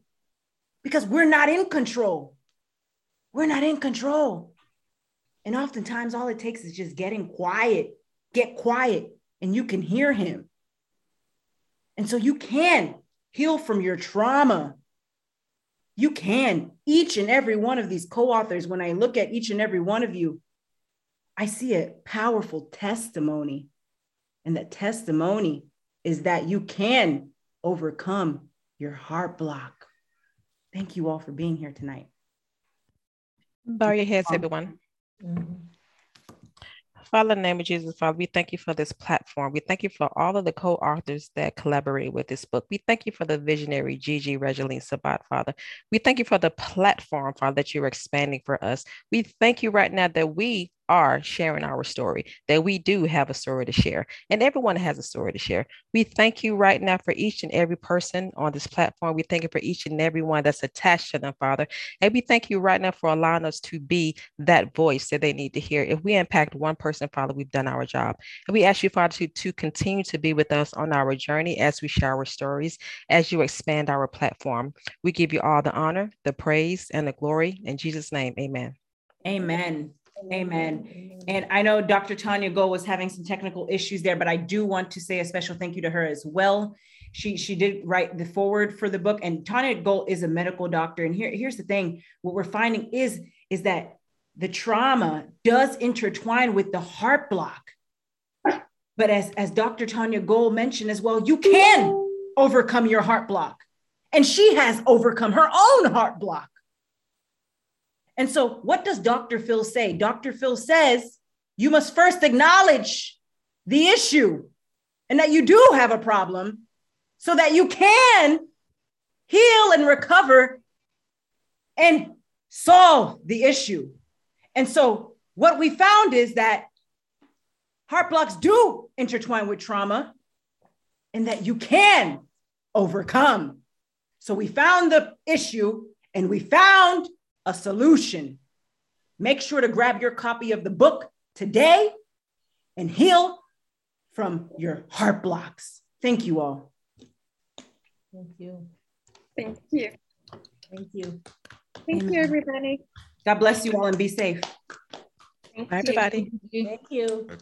B: because we're not in control. We're not in control. And oftentimes, all it takes is just getting quiet, get quiet, and you can hear Him. And so you can heal from your trauma. You can. Each and every one of these co authors, when I look at each and every one of you, I see a powerful testimony. And that testimony is that you can overcome your heart block. Thank you all for being here tonight.
A: Bow your heads, everyone. Mm-hmm. Father, in the name of Jesus, Father, we thank you for this platform. We thank you for all of the co-authors that collaborate with this book. We thank you for the visionary Gigi Regeline Sabat, Father. We thank you for the platform, Father, that you're expanding for us. We thank you right now that we are sharing our story, that we do have a story to share, and everyone has a story to share. We thank you right now for each and every person on this platform. We thank you for each and every one that's attached to them, Father. And we thank you right now for allowing us to be that voice that they need to hear. If we impact one person, Father, we've done our job. And we ask you, Father, to, to continue to be with us on our journey as we share our stories, as you expand our platform. We give you all the honor, the praise, and the glory. In Jesus' name, amen.
B: Amen. Amen. And I know Dr. Tanya Go was having some technical issues there, but I do want to say a special thank you to her as well. She she did write the foreword for the book, and Tanya Go is a medical doctor. And here, here's the thing: what we're finding is is that the trauma does intertwine with the heart block. But as as Dr. Tanya Gold mentioned as well, you can overcome your heart block, and she has overcome her own heart block. And so, what does Dr. Phil say? Dr. Phil says you must first acknowledge the issue and that you do have a problem so that you can heal and recover and solve the issue. And so, what we found is that heart blocks do intertwine with trauma and that you can overcome. So, we found the issue and we found a solution. Make sure to grab your copy of the book today and heal from your heart blocks. Thank you all.
F: Thank you.
D: Thank you.
F: Thank you.
D: Thank
B: Amen.
D: you, everybody.
B: God bless you all and be safe.
D: Thank
A: Bye,
D: you.
A: everybody.
F: Thank you.